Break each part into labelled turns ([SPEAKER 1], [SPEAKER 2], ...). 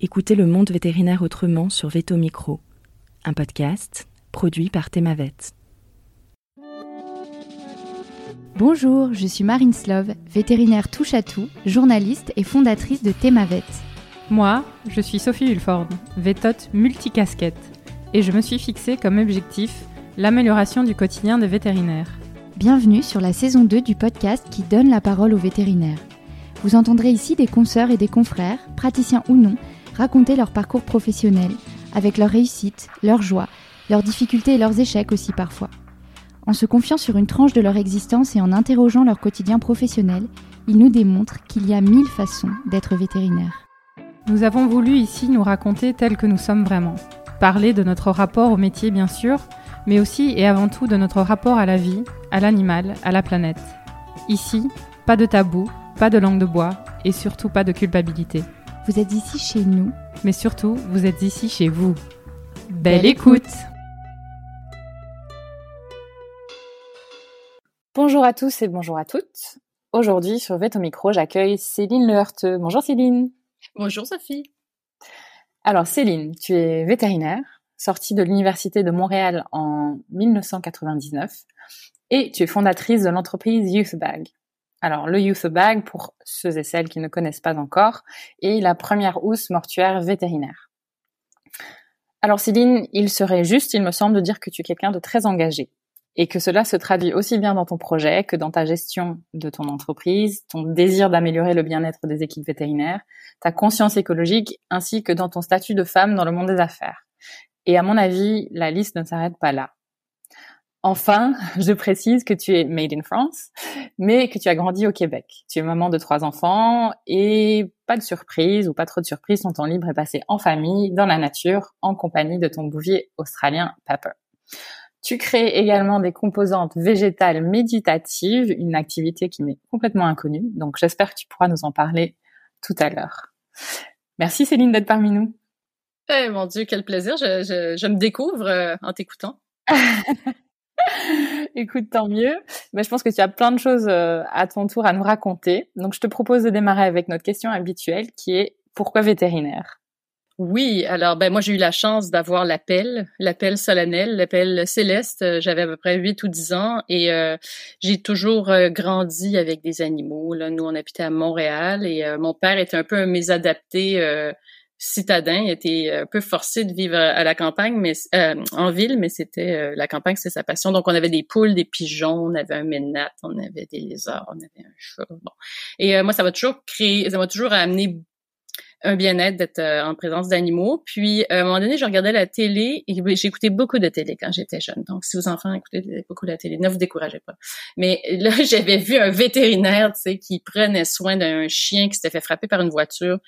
[SPEAKER 1] Écoutez le monde vétérinaire autrement sur Veto Micro, un podcast produit par Thémavet.
[SPEAKER 2] Bonjour, je suis Marine Slove, vétérinaire touche à tout, journaliste et fondatrice de Thémavet.
[SPEAKER 3] Moi, je suis Sophie Hulford, vétote multicasquette, et je me suis fixée comme objectif l'amélioration du quotidien des vétérinaires.
[SPEAKER 2] Bienvenue sur la saison 2 du podcast qui donne la parole aux vétérinaires. Vous entendrez ici des consoeurs et des confrères, praticiens ou non, raconter leur parcours professionnel, avec leurs réussites, leurs joies, leurs difficultés et leurs échecs aussi parfois. En se confiant sur une tranche de leur existence et en interrogeant leur quotidien professionnel, ils nous démontrent qu'il y a mille façons d'être vétérinaire.
[SPEAKER 3] Nous avons voulu ici nous raconter tels que nous sommes vraiment. Parler de notre rapport au métier bien sûr, mais aussi et avant tout de notre rapport à la vie, à l'animal, à la planète. Ici, pas de tabou, pas de langue de bois et surtout pas de culpabilité.
[SPEAKER 2] Vous êtes ici chez nous,
[SPEAKER 3] mais surtout, vous êtes ici chez vous. Belle, écoute
[SPEAKER 4] Bonjour à tous et bonjour à toutes. Aujourd'hui, sur Veto Micro, j'accueille Céline Leheurteux. Bonjour Céline.
[SPEAKER 5] Bonjour Sophie.
[SPEAKER 4] Alors Céline, tu es vétérinaire, sortie de l'Université de Montréal en 1999 et tu es fondatrice de l'entreprise YouthBag. Alors, le Youth Bag, pour ceux et celles qui ne connaissent pas encore, est la première housse mortuaire vétérinaire. Alors, Céline, il serait juste, il me semble, de dire que tu es quelqu'un de très engagé et que cela se traduit aussi bien dans ton projet que dans ta gestion de ton entreprise, ton désir d'améliorer le bien-être des équipes vétérinaires, ta conscience écologique, ainsi que dans ton statut de femme dans le monde des affaires. Et à mon avis, la liste ne s'arrête pas là. Enfin, je précise que tu es made in France, mais que tu as grandi au Québec. Tu es maman de trois enfants et pas de surprise ou pas trop de surprise, ton temps libre est passé en famille, dans la nature, en compagnie de ton bouvier australien Pepper. Tu crées également des composantes végétales méditatives, une activité qui m'est complètement inconnue, donc j'espère que tu pourras nous en parler tout à l'heure. Merci Céline d'être parmi nous.
[SPEAKER 5] Eh mon Dieu, quel plaisir, je, je me découvre euh, en t'écoutant.
[SPEAKER 4] Écoute, tant mieux. Mais je pense que tu as plein de choses euh, à ton tour à nous raconter. Donc, je te propose de démarrer avec notre question habituelle qui est pourquoi vétérinaire?
[SPEAKER 5] Oui, alors ben moi j'ai eu la chance d'avoir l'appel, l'appel solennel, l'appel céleste. Euh, j'avais à peu près 8 ou 10 ans et euh, j'ai toujours grandi avec des animaux. Là, nous on habitait à Montréal et mon père était un peu un mésadapté citadin, il était un peu forcé de vivre à la campagne, mais euh, en ville, mais c'était euh, la campagne, c'est sa passion. Donc on avait des poules, des pigeons, on avait un ménate, on avait des lézards, on avait un chat. Bon. Et euh, moi, ça m'a toujours créé, ça m'a toujours amené un bien-être d'être en présence d'animaux. Puis à un moment donné, je regardais la télé et j'écoutais beaucoup de télé quand j'étais jeune. Donc si vos enfants écoutaient beaucoup la télé, ne vous découragez pas. Mais là, j'avais vu un vétérinaire, tu sais, qui prenait soin d'un chien qui s'était fait frapper par une voiture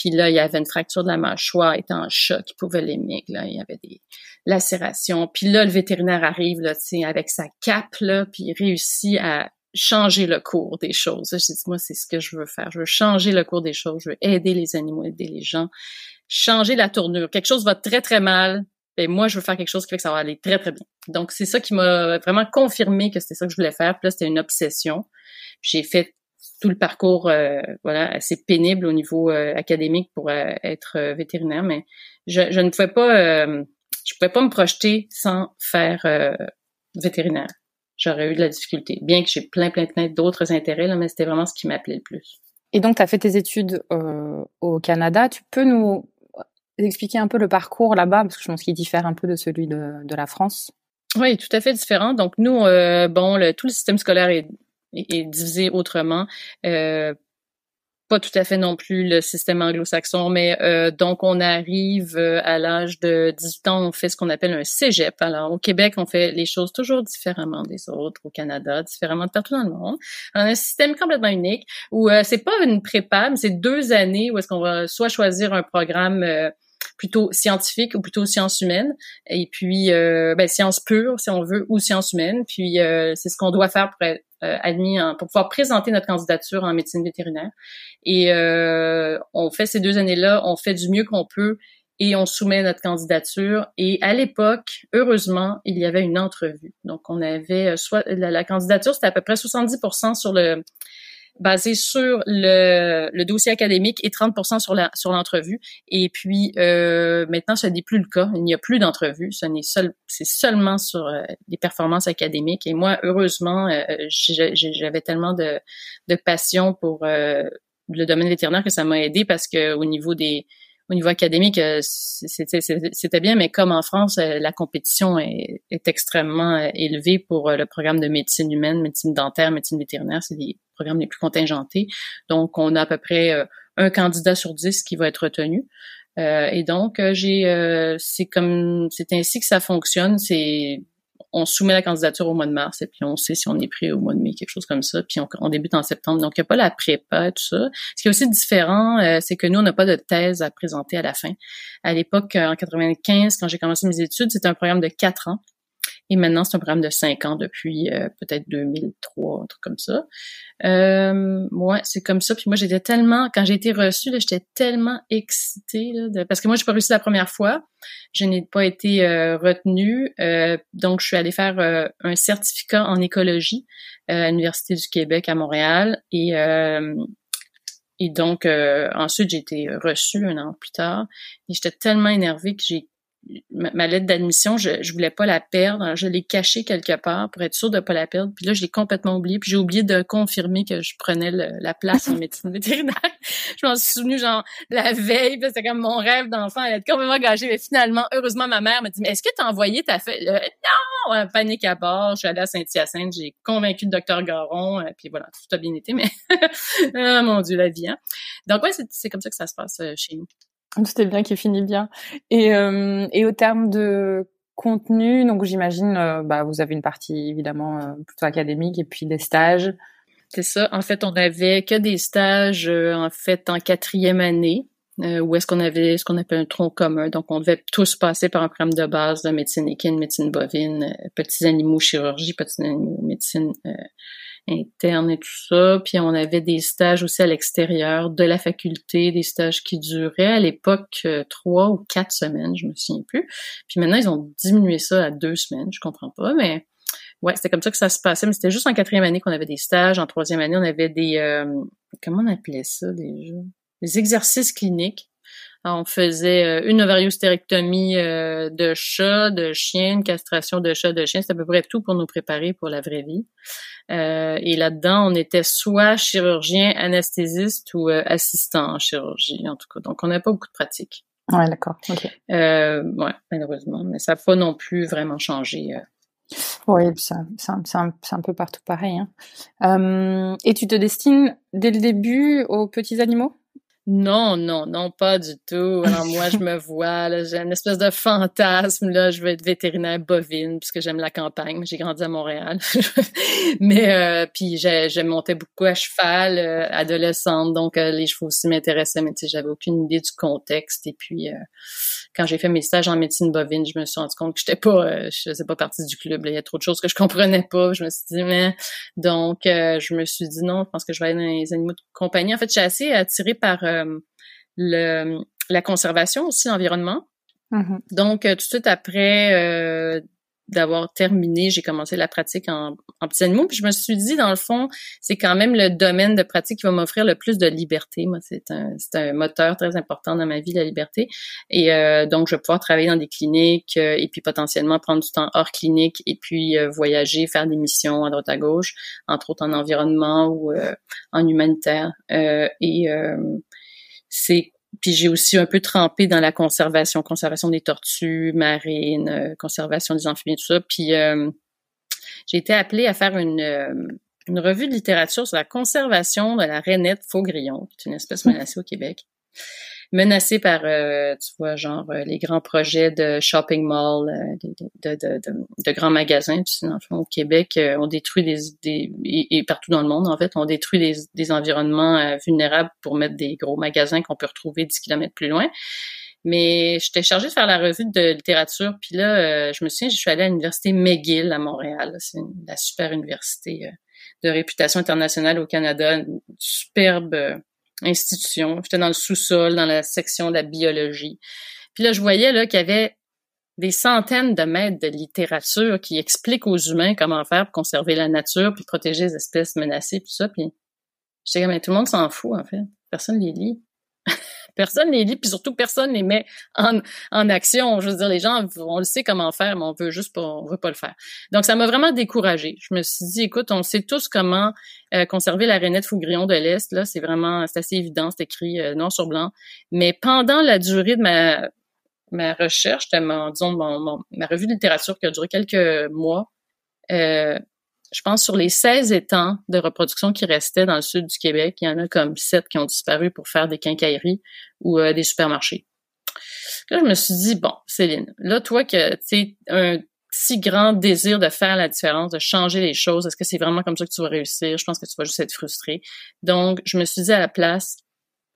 [SPEAKER 5] puis là, il y avait une fracture de la mâchoire, il était en choc, il pouvait l'émigrer, là, il y avait des lacérations. Puis là, le vétérinaire arrive, là, avec sa cape, là, puis il réussit à changer le cours des choses. J'ai dit, moi, c'est ce que je veux faire. Je veux changer le cours des choses. Je veux aider les animaux, aider les gens. Changer la tournure. Quelque chose va très, très mal. Et ben, moi, je veux faire quelque chose qui fait que ça va aller très, très bien. Donc, c'est ça qui m'a vraiment confirmé que c'était ça que je voulais faire. Puis là, c'était une obsession. J'ai fait tout le parcours euh, voilà assez pénible au niveau euh, académique pour euh, être vétérinaire mais je, je, ne pouvais pas je pouvais pas me projeter sans faire vétérinaire. J'aurais eu de la difficulté bien que j'ai plein plein plein d'autres intérêts là mais c'était vraiment ce qui m'appelait le plus.
[SPEAKER 4] Et donc tu as fait tes études au Canada. Tu peux nous expliquer un peu le parcours là-bas? Parce que je pense qu'il diffère un peu de celui de, de la France.
[SPEAKER 5] Oui, tout à fait différent. Donc nous, bon, le, tout le système scolaire est et, divisé autrement. Euh, pas tout à fait non plus le système anglo-saxon, mais euh, donc on arrive euh, à l'âge de 18 ans, on fait ce qu'on appelle un cégep. Alors au Québec, on fait les choses toujours différemment des autres, au Canada, différemment de partout dans le monde. On a un système complètement unique où euh, c'est pas une prépa, mais c'est deux années où est-ce qu'on va soit choisir un programme plutôt scientifique ou plutôt sciences humaines et puis euh, ben, sciences pures si on veut ou sciences humaines puis euh, c'est ce qu'on doit faire pour être euh, admis pour pouvoir présenter notre candidature en médecine vétérinaire. Et euh, on fait ces deux années-là on fait du mieux qu'on peut et on soumet notre candidature. Et à l'époque heureusement il y avait une entrevue. Donc on avait soit la, la candidature c'était à peu près 70% sur le basé sur le, le dossier académique et 30% sur la sur l'entrevue. Et puis euh, maintenant, ce n'est plus le cas. Il n'y a plus d'entrevue. Ce n'est seul, c'est seulement sur euh, les performances académiques. Et moi, heureusement, euh, j'avais tellement de, de passion pour euh, le domaine vétérinaire que ça m'a aidé parce que au niveau des au niveau académique, c'était bien, mais comme en France, la compétition est, extrêmement euh, élevée pour le programme de médecine humaine, médecine dentaire, médecine vétérinaire, c'est les programmes les plus contingentés. Donc, on a à peu près un candidat sur dix qui va être retenu. et donc, j'ai, c'est comme, c'est ainsi que ça fonctionne. C'est on soumet la candidature au mois de mars et puis on sait si on est pris au mois de mai, quelque chose comme ça. Puis on, débute en septembre. Donc, il n'y a pas la prépa tout ça. Ce qui est aussi différent, euh, c'est que nous, on n'a pas de thèse à présenter à la fin. À l'époque, en 95, quand j'ai commencé mes études, c'était un programme de quatre ans. Et maintenant, c'est un programme de cinq ans depuis euh, peut-être 2003, un truc comme ça. Euh, c'est comme ça. Puis moi, j'étais tellement, quand j'ai été reçue, j'étais tellement excitée, là, parce que moi, j'ai pas réussi la première fois. Je n'ai pas été euh, retenue. Euh, donc, je suis allée faire un certificat en écologie à l'Université du Québec à Montréal. Et et donc, ensuite, j'ai été reçue un an plus tard. Et j'étais tellement énervée que j'ai ma, lettre d'admission, je, je voulais pas la perdre. Je l'ai cachée quelque part pour être sûre de pas la perdre. Puis là, je l'ai complètement oublié. Puis j'ai oublié de confirmer que je prenais la place en médecine vétérinaire. je m'en suis souvenue genre la veille. Puis c'était comme mon rêve d'enfant. Elle était complètement gâchée. Mais finalement, heureusement, ma mère m'a dit, mais est-ce que tu as envoyé ta feuille? non! Panique à bord. Je suis allée à Saint-Hyacinthe. J'ai convaincu le docteur Garon. Euh, puis voilà, tout a bien été. Mais oh, mon Dieu, la vie. Hein? Donc ouais, c'est comme ça que ça se passe euh, chez nous.
[SPEAKER 4] C'était bien qui finit bien. Et, euh, et au terme de contenu, donc j'imagine, euh, bah, vous avez une partie évidemment euh, plutôt académique et puis des stages.
[SPEAKER 5] C'est ça. En fait, on avait que des stages en fait en quatrième année. où est-ce qu'on avait ce qu'on appelle un tronc commun. Donc, on devait tous passer par un programme de base de médecine équine, médecine bovine, petits animaux chirurgie, petits animaux médecine interne et tout ça. Puis on avait des stages aussi à l'extérieur de la faculté, des stages qui duraient à l'époque euh, trois ou quatre semaines, je me souviens plus. Puis maintenant, ils ont diminué ça à deux semaines, je comprends pas, mais ouais, c'était comme ça que ça se passait. Mais c'était juste en quatrième année qu'on avait des stages. En troisième année, on avait des... Euh, comment on appelait ça déjà? Des exercices cliniques on faisait euh, une ovariostérectomie euh, de chat, de chien, une castration de chat, de chien. C'est à peu près tout pour nous préparer pour la vraie vie. Euh, et là-dedans, on était soit chirurgien, anesthésiste ou assistant en chirurgie, en tout cas. Donc, on n'a pas beaucoup de pratique.
[SPEAKER 4] Ouais, d'accord. Ok.
[SPEAKER 5] Euh, ouais, malheureusement, mais ça n'a pas non plus vraiment changé.
[SPEAKER 4] Oui, c'est un, un, un, peu partout pareil. Hein. et tu te destines dès le début aux petits animaux?
[SPEAKER 5] Non, non, non, pas du tout. Alors moi, je me vois, j'ai une espèce de fantasme, là, je veux être vétérinaire bovine puisque j'aime la campagne. J'ai grandi à Montréal. Mais euh, puis j'ai monté beaucoup à cheval, euh, adolescente, donc euh, les chevaux aussi m'intéressaient, mais tu sais, j'avais aucune idée du contexte. Et puis quand j'ai fait mes stages en médecine bovine, je me suis rendu compte que j'étais pas, je faisais pas partie du club. Il y a trop de choses que je comprenais pas. Je me suis dit, mais donc je me suis dit non, je pense que je vais aller dans les animaux de compagnie. En fait, j'ai assez attirée par euh, le, la conservation aussi, l'environnement. Mm-hmm. Donc, euh, tout de suite après euh, d'avoir terminé, j'ai commencé la pratique en, en, petits animaux. Puis je me suis dit, dans le fond, c'est quand même le domaine de pratique qui va m'offrir le plus de liberté. Moi, c'est un, c'est un moteur très important dans ma vie, la liberté. Et donc, je vais pouvoir travailler dans des cliniques et puis potentiellement prendre du temps hors clinique et puis voyager, faire des missions à droite à gauche, entre autres en environnement ou en humanitaire. et c'est puis j'ai aussi un peu trempé dans la conservation, conservation des tortues marines, euh, conservation des amphibiens, tout ça. Puis euh, j'ai été appelée à faire une, euh, une revue de littérature sur la conservation de la rainette faux-grillon, qui est une espèce menacée au Québec menacé par, euh, tu vois, genre euh, les grands projets de shopping mall, euh, de, de, grands magasins. Tu sais, dans le fond, au Québec, on détruit des, des et, partout dans le monde, en fait, on détruit des, environnements vulnérables pour mettre des gros magasins qu'on peut retrouver 10 kilomètres plus loin. Mais j'étais chargée de faire la revue de littérature, puis là, je me souviens, je suis allée à l'université McGill à Montréal. C'est la super université de réputation internationale au Canada, superbe institution. J'étais dans le sous-sol, dans la section de la biologie. Puis là, je voyais là qu'il y avait des centaines de mètres de littérature qui expliquent aux humains comment faire pour conserver la nature, puis protéger les espèces menacées, puis ça. Puis J'étais comme, mais tout le monde s'en fout, en fait. Personne les lit. personne les lit, puis surtout personne les met en, action. Je veux dire, les gens, on le sait comment faire, mais on veut juste pas, on veut pas le faire. Donc, ça m'a vraiment découragée. Je me suis dit, écoute, on sait tous comment euh, conserver la rainette Fougrillon de l'Est. Là, c'est vraiment, c'est assez évident, c'est écrit euh, noir sur blanc. Mais pendant la durée de ma ma recherche, disons, ma revue de littérature qui a duré quelques mois, euh, je pense sur les 16 étangs de reproduction qui restaient dans le sud du Québec, il y en a comme 7 qui ont disparu pour faire des quincailleries ou euh, des supermarchés. Là, je me suis dit, bon, Céline, là, toi que tu un si grand désir de faire la différence, de changer les choses, est-ce que c'est vraiment comme ça que tu vas réussir? Je pense que tu vas juste être frustré. Donc, je me suis dit à la place,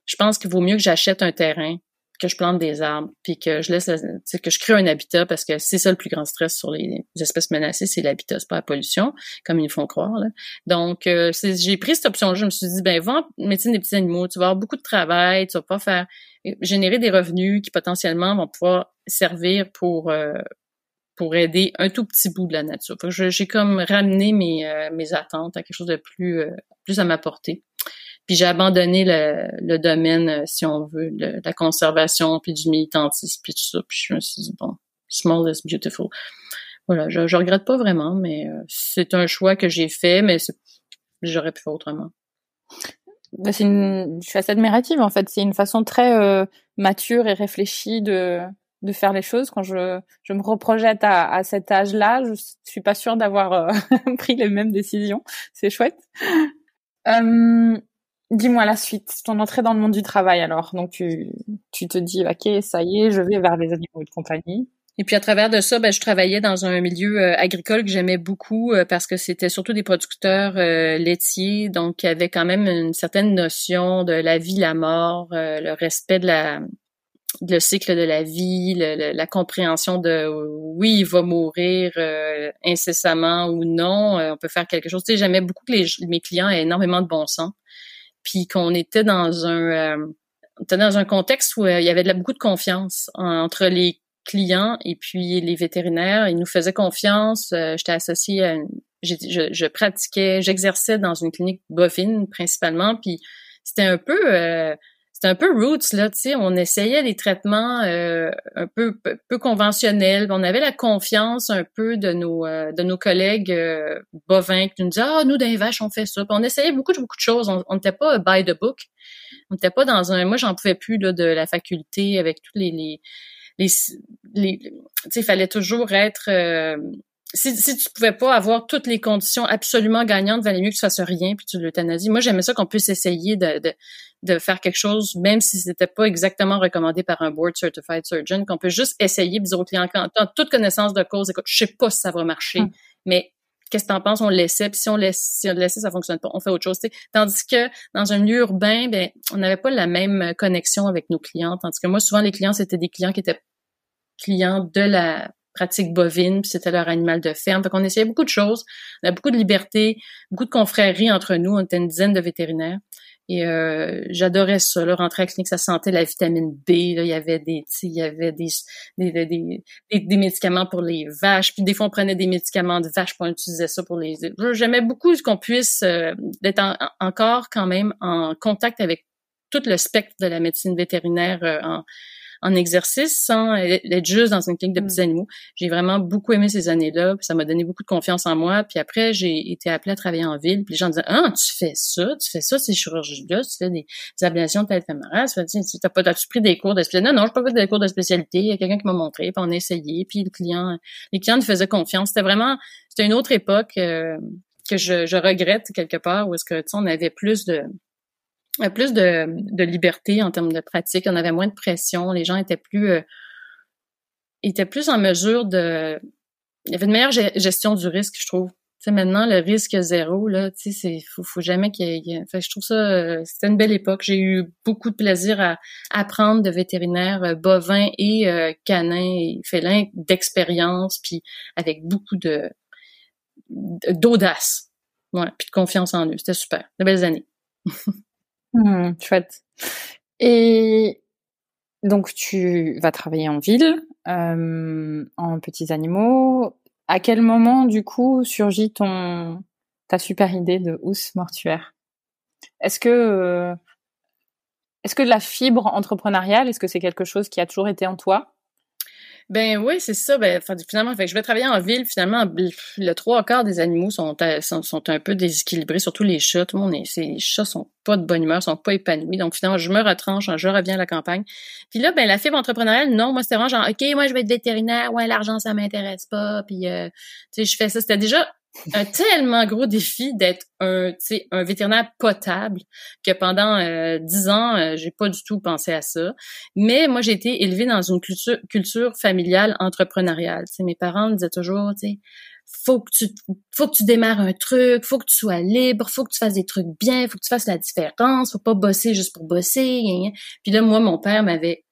[SPEAKER 5] je pense qu'il vaut mieux que j'achète un terrain que je plante des arbres, puis que je laisse, que je crée un habitat, parce que c'est ça le plus grand stress sur les espèces menacées, c'est l'habitat, c'est pas la pollution, comme ils font croire. Donc, euh, j'ai pris cette option-là. Je me suis dit, ben, va en médecine des petits animaux, tu vas avoir beaucoup de travail, tu vas pas faire générer des revenus qui potentiellement vont pouvoir servir pour euh, pour aider un tout petit bout de la nature. J'ai comme ramené mes, euh, mes attentes à quelque chose de plus plus à m'apporter. Puis j'ai abandonné le, le, domaine, euh, si on veut, de la conservation, puis du militantisme, puis tout ça. Puis je me suis dit, bon, small is beautiful. Voilà, je, je regrette pas vraiment, mais euh, c'est un choix que j'ai fait, mais j'aurais pu faire autrement.
[SPEAKER 4] Ben, c'est une, je suis assez admirative en fait. C'est une façon très euh, mature et réfléchie de de faire les choses. Quand je, je me reprojette à, à cet âge-là, je suis pas sûre d'avoir pris les mêmes décisions. C'est chouette. Euh, Dis-moi la suite, ton entrée dans le monde du travail alors. Donc tu, tu te dis, ok, ça y est, je vais vers les animaux de compagnie.
[SPEAKER 5] Et puis à travers de ça, ben, je travaillais dans un milieu euh, agricole que j'aimais beaucoup euh, parce que c'était surtout des producteurs euh, laitiers, donc qui avaient quand même une certaine notion de la vie, la mort, le respect de la le cycle de la vie, la compréhension de oui, il va mourir incessamment ou non, on peut faire quelque chose. Tu sais, j'aimais beaucoup que les, mes clients aient énormément de bon sens puis qu'on était dans un euh, dans un contexte où euh, il y avait beaucoup de confiance entre les clients et puis les vétérinaires. Ils nous faisaient confiance. Euh, j'étais associée à je, je, pratiquais, j'exerçais dans une clinique bovine principalement, puis c'était un peu c'était un peu roots là, tu sais, on essayait des traitements euh, un peu, peu, conventionnels, on avait la confiance un peu de nos euh, de nos collègues euh, bovins qui nous disaient ah nous les vaches on fait ça, on essayait beaucoup beaucoup de choses, on n'était pas by the book, on n'était pas dans un, moi j'en pouvais plus là de la faculté avec tous les les les, les, tu sais, il fallait toujours être si, si tu pouvais pas avoir toutes les conditions absolument gagnantes, valait mieux que tu fasses rien puis tu l'euthanasies. Moi, j'aimais ça qu'on puisse essayer de, de, de, faire quelque chose, même si c'était pas exactement recommandé par un board certified surgeon, qu'on peut juste essayer de dire au client, quand as toute connaissance de cause, écoute, je sais pas si ça va marcher, hum. mais qu'est-ce que t'en penses? On le laissait, puis si on laisse, si on le laissait, ça fonctionne pas. On fait autre chose. Tandis que dans un milieu urbain, ben, on n'avait pas la même connexion avec nos clients. Tandis que moi, souvent, les clients, c'était des clients qui étaient clients de la pratique bovine, puis c'était leur animal de ferme. Fait qu'on essayait beaucoup de choses. On a beaucoup de liberté, beaucoup de confréries entre nous. On était une dizaine de vétérinaires. Et euh, j'adorais ça, là, rentrer à la clinique, ça sentait la vitamine B. Là, il y avait des, il y avait des des, des, des, médicaments pour les vaches. Puis des fois, on prenait des médicaments de vaches, pour utiliser ça pour les. J'aimais beaucoup qu'on puisse euh, être encore quand même en contact avec tout le spectre de la médecine vétérinaire euh, en, en exercice sans être juste dans une clinique de petits mm. animaux. J'ai vraiment beaucoup aimé ces années-là, ça m'a donné beaucoup de confiance en moi. Puis après, j'ai été appelée à travailler en ville. Puis les gens disaient "Ah, tu fais ça, tu fais ça, ces chirurgies-là, tu fais des, des ablations de tête fémorale, tu t'as pas as-tu pris des cours de spécialité? Non, non, je pas fait des cours de spécialité. Il y a quelqu'un qui m'a montré, puis on a essayé, puis le client, les clients nous faisaient confiance. C'était vraiment, c'était une autre époque euh, que je, je regrette quelque part où est-ce que tu sais, on avait plus de plus de, liberté en termes de pratique, on avait moins de pression, les gens étaient plus euh, étaient plus en mesure de il y avait une meilleure gestion du risque, je trouve. Tu maintenant, le risque zéro, là, tu sais, c'est, faut, jamais qu'il y ait, je trouve ça, euh, c'était une belle époque. J'ai eu beaucoup de plaisir à apprendre de vétérinaires euh, bovins et canins et félins d'expérience, puis avec beaucoup de, d'audace. Puis de confiance en eux. C'était super. De belles années.
[SPEAKER 4] Mmh, chouette. Et donc tu vas travailler en ville, en petits animaux. À quel moment du coup surgit ton ta super idée de housse mortuaire? Est-ce que est-ce que la fibre entrepreneuriale, est-ce que c'est quelque chose qui a toujours été en toi?
[SPEAKER 5] Ben oui, c'est ça. Ben finalement, je vais travailler en ville. Finalement, le trois quarts des animaux sont, sont, un peu déséquilibrés, surtout les chats. Tout le monde est, les chats sont pas de bonne humeur, sont pas épanouis. Donc finalement, je me retranche, je reviens à la campagne. Puis là, ben la fibre entrepreneuriale, non, moi c'était vraiment genre, ok, moi je vais être vétérinaire, ouais, l'argent ça m'intéresse pas. Puis euh, tu sais, je fais ça. C'était déjà un tellement gros défi d'être un, un vétérinaire potable que pendant euh, dix ans, euh, j'ai pas du tout pensé à ça. Mais moi, j'ai été élevée dans une culture, familiale entrepreneuriale. sais, mes parents me disaient toujours, tu faut que tu faut que tu démarres un truc, faut que tu sois libre, faut que tu fasses des trucs bien, faut que tu fasses la différence, faut pas bosser juste pour bosser. Puis là, moi, mon père m'avait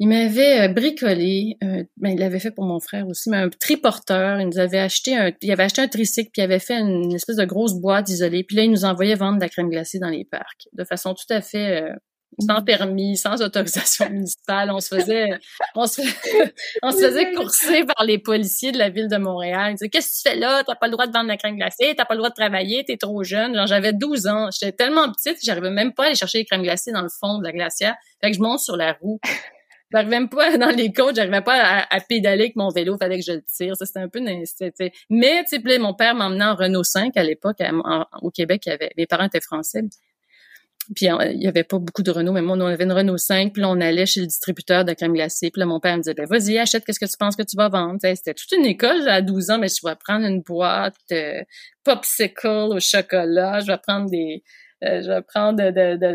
[SPEAKER 5] il m'avait euh, bricolé, euh, ben, il l'avait fait pour mon frère aussi, mais un triporteur. Il nous avait acheté un, il avait acheté un tricycle, puis il avait fait une espèce de grosse boîte isolée. Puis là, il nous envoyait vendre de la crème glacée dans les parcs, de façon tout à fait euh, sans permis, sans autorisation municipale. On se faisait, on se, on se faisait courser par les policiers de la ville de Montréal. Ils disaient, qu'est-ce que tu fais là? T'as pas le droit de vendre de la crème glacée, t'as pas le droit de travailler, t'es trop jeune. Genre, j'avais 12 ans. J'étais tellement petite, j'arrivais même pas à aller chercher les crèmes glacées dans le fond de la glacière. Fait que je monte sur la roue. J'arrivais même pas dans les côtes, j'arrivais pas à, pédaler avec mon vélo, fallait que je le tire. Ça, c'était un peu... Mais, tu mon père m'emmenait en Renault 5 à l'époque, au Québec. Mes parents étaient français. Puis il y avait pas beaucoup de Renault, mais moi, on avait une Renault 5, puis là, on allait chez le distributeur de crème glacée. Puis là, mon père me disait, ben vas-y, achète, qu'est-ce que tu penses que tu vas vendre? C'était toute une école à 12 ans, mais je vais prendre une boîte euh, popsicle au chocolat, je vais prendre des euh, je vais prendre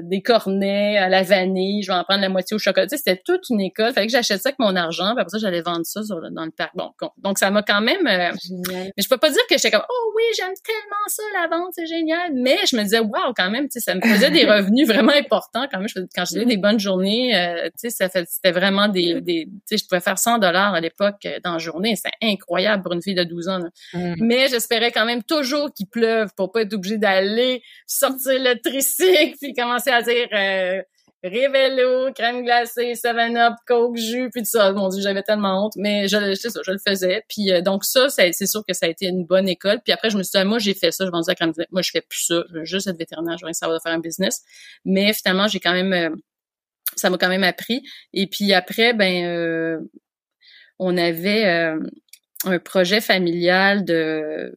[SPEAKER 5] des cornets à la vanille, je vais en prendre la moitié au chocolat. Tu sais, c'était toute une école. Fallait que j'achète ça avec mon argent, puis après ça, j'allais vendre ça dans le parc. Bon, donc ça m'a quand même... Euh, mais je peux pas dire que j'étais comme « Oh oui, j'aime tellement ça, la vente, c'est génial! » Mais je me disais « Wow, quand même, tu sais, ça me faisait des revenus vraiment importants quand même. Quand j'ai des bonnes journées, euh, tu sais, c'était vraiment des... des tu sais, je pouvais faire 100 dollars à l'époque dans la journée. C'était incroyable pour une fille de 12 ans. Mm. Mais j'espérais quand même toujours qu'il pleuve pour pas être obligé d'aller sortir le tricycle, puis commencer à dire euh, Révélo, crème glacée, 7-Up, Coke, jus, puis tout ça. Mon Dieu, j'avais tellement honte, mais je, je le faisais. Puis euh, donc ça, c'est sûr que ça a été une bonne école. Puis après, je me suis dit, moi, j'ai fait ça, je vendais la crème glacée. Moi, je fais plus ça. Je veux juste être vétérinaire, je veux savoir de faire un business. Mais finalement, j'ai quand même... Euh, ça m'a quand même appris. Et puis après, ben... Euh, on avait un projet familial de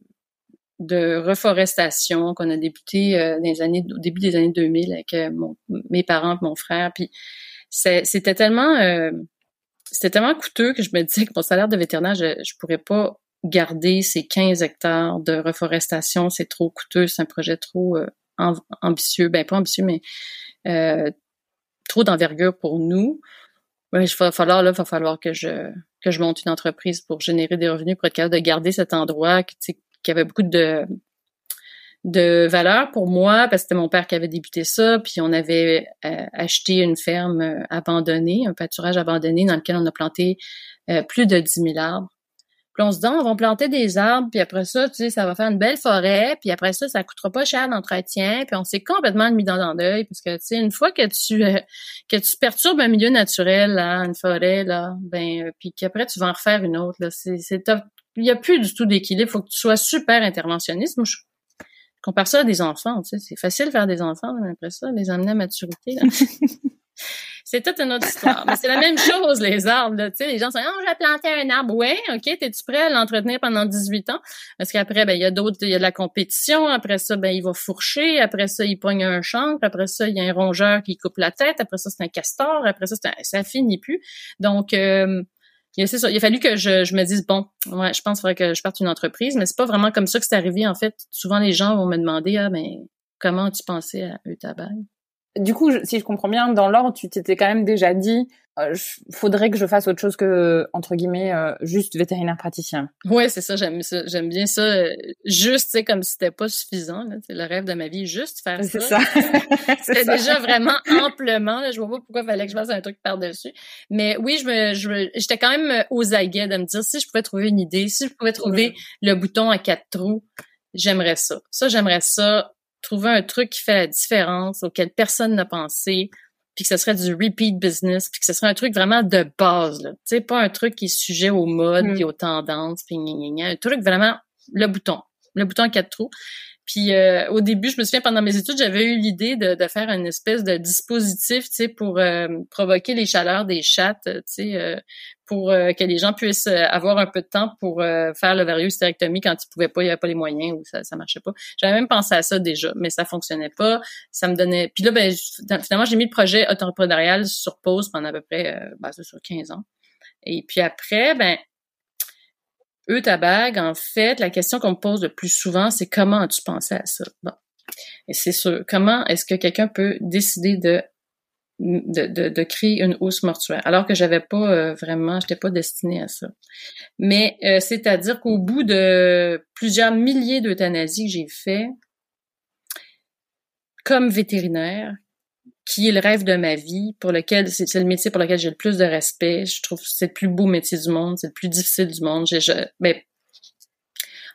[SPEAKER 5] de reforestation qu'on a débuté euh, dans les années, au début des années 2000 avec euh, mes parents et mon frère. Puis c'était tellement, euh, c'était tellement coûteux que je me disais que mon salaire de vétérinaire, je, je pourrais pas garder ces 15 hectares de reforestation. C'est trop coûteux, c'est un projet trop ambitieux. Ben pas ambitieux, mais trop d'envergure pour nous. il va falloir là, va falloir que je que je monte une entreprise pour générer des revenus pour être capable de garder cet endroit qui, qui avait beaucoup de de valeur pour moi parce que c'était mon père qui avait débuté ça, puis on avait euh, acheté une ferme euh, abandonnée, un pâturage abandonné dans lequel on a planté euh, plus de 10 000 arbres. Puis on se dit, ah, on va planter des arbres, puis après ça, tu sais, ça va faire une belle forêt, puis après ça, ça coûtera pas cher d'entretien, puis on s'est complètement mis dans l'œil, parce que, tu sais, une fois que tu que tu perturbes un milieu naturel, là, une forêt, là, ben, puis qu'après tu vas en refaire une autre, là, c'est, c'est il y a plus du tout d'équilibre. Il faut que tu sois super interventionniste. Moi, je compare ça à des enfants. Tu sais, c'est facile de faire des enfants, mais après ça, les amener à maturité. c'est toute une autre histoire. Mais c'est la même chose, les arbres. Là. Tu sais, les gens sont oh, je vais planter un arbre. Ouais, OK, t'es-tu prêt à l'entretenir pendant 18 ans? Parce qu'après, ben, il y a d'autres, il y a de la compétition. Après ça, ben, il va fourcher. Après ça, il pogne un chancre. Après ça, il y a un rongeur qui coupe la tête. Après ça, c'est un castor. Après ça, c'est un... ça finit plus. Donc, euh, il, a fallu que je, me dise bon, ouais, je pense qu'il faudrait que je parte une entreprise, mais c'est pas vraiment comme ça que c'est arrivé en fait. Souvent les gens vont me demander ah mais comment tu pensais à eux tabac
[SPEAKER 4] Du coup, si je comprends bien, dans l'ordre, tu t'étais quand même déjà dit euh, faudrait que je fasse autre chose que entre guillemets euh, juste vétérinaire praticien.
[SPEAKER 5] Ouais, c'est ça, j'aime ça, j'aime bien ça. Euh, juste, sais, comme si c'était pas suffisant. C'est le rêve de ma vie, juste faire ça.
[SPEAKER 4] C'est ça.
[SPEAKER 5] c'était déjà vraiment amplement. Là, je vois pas pourquoi il fallait que je fasse un truc par dessus. Mais oui, je me, je, j'étais quand même aux aguets de me dire si je pouvais trouver une idée, si je pouvais trouver le bouton à quatre trous, j'aimerais ça. Ça, j'aimerais ça. Trouver un truc qui fait la différence, auquel personne n'a pensé puis que ce serait du repeat business, puis que ce serait un truc vraiment de base, là. Tu sais, pas un truc qui est sujet aux modes, mm. puis aux tendances, puis gna, gna, Un truc vraiment, le bouton. Le bouton à quatre trous. Puis euh, au début, je me souviens pendant mes études, j'avais eu l'idée de, de, faire une espèce de dispositif, tu sais, pour euh, provoquer les chaleurs des chattes, tu sais, pour que les gens puissent avoir un peu de temps pour faire l'ovario-hystérectomie quand ils pouvaient pas, il y avait pas les moyens ou ça ça marchait pas. J'avais même pensé à ça déjà, mais ça fonctionnait pas. Ça me donnait. Puis là, ben finalement, j'ai mis le projet autoreprenarial sur pause pendant à peu près, ben, sur 15 ans. Et puis après, ben eux, en fait, la question qu'on me pose le plus souvent, c'est comment as-tu pensé à ça? Bon. Et c'est sûr. Comment est-ce que quelqu'un peut décider de de, de, créer une hausse mortuaire, alors que j'avais pas euh, vraiment, j'étais pas destinée à ça. Mais euh, c'est-à-dire qu'au bout de plusieurs milliers d'euthanasies que j'ai fait, comme vétérinaire, qui est le rêve de ma vie, pour lequel c'est le métier pour lequel j'ai le plus de respect. Je trouve que c'est le plus beau métier du monde, c'est le plus difficile du monde. J'ai, je, ben,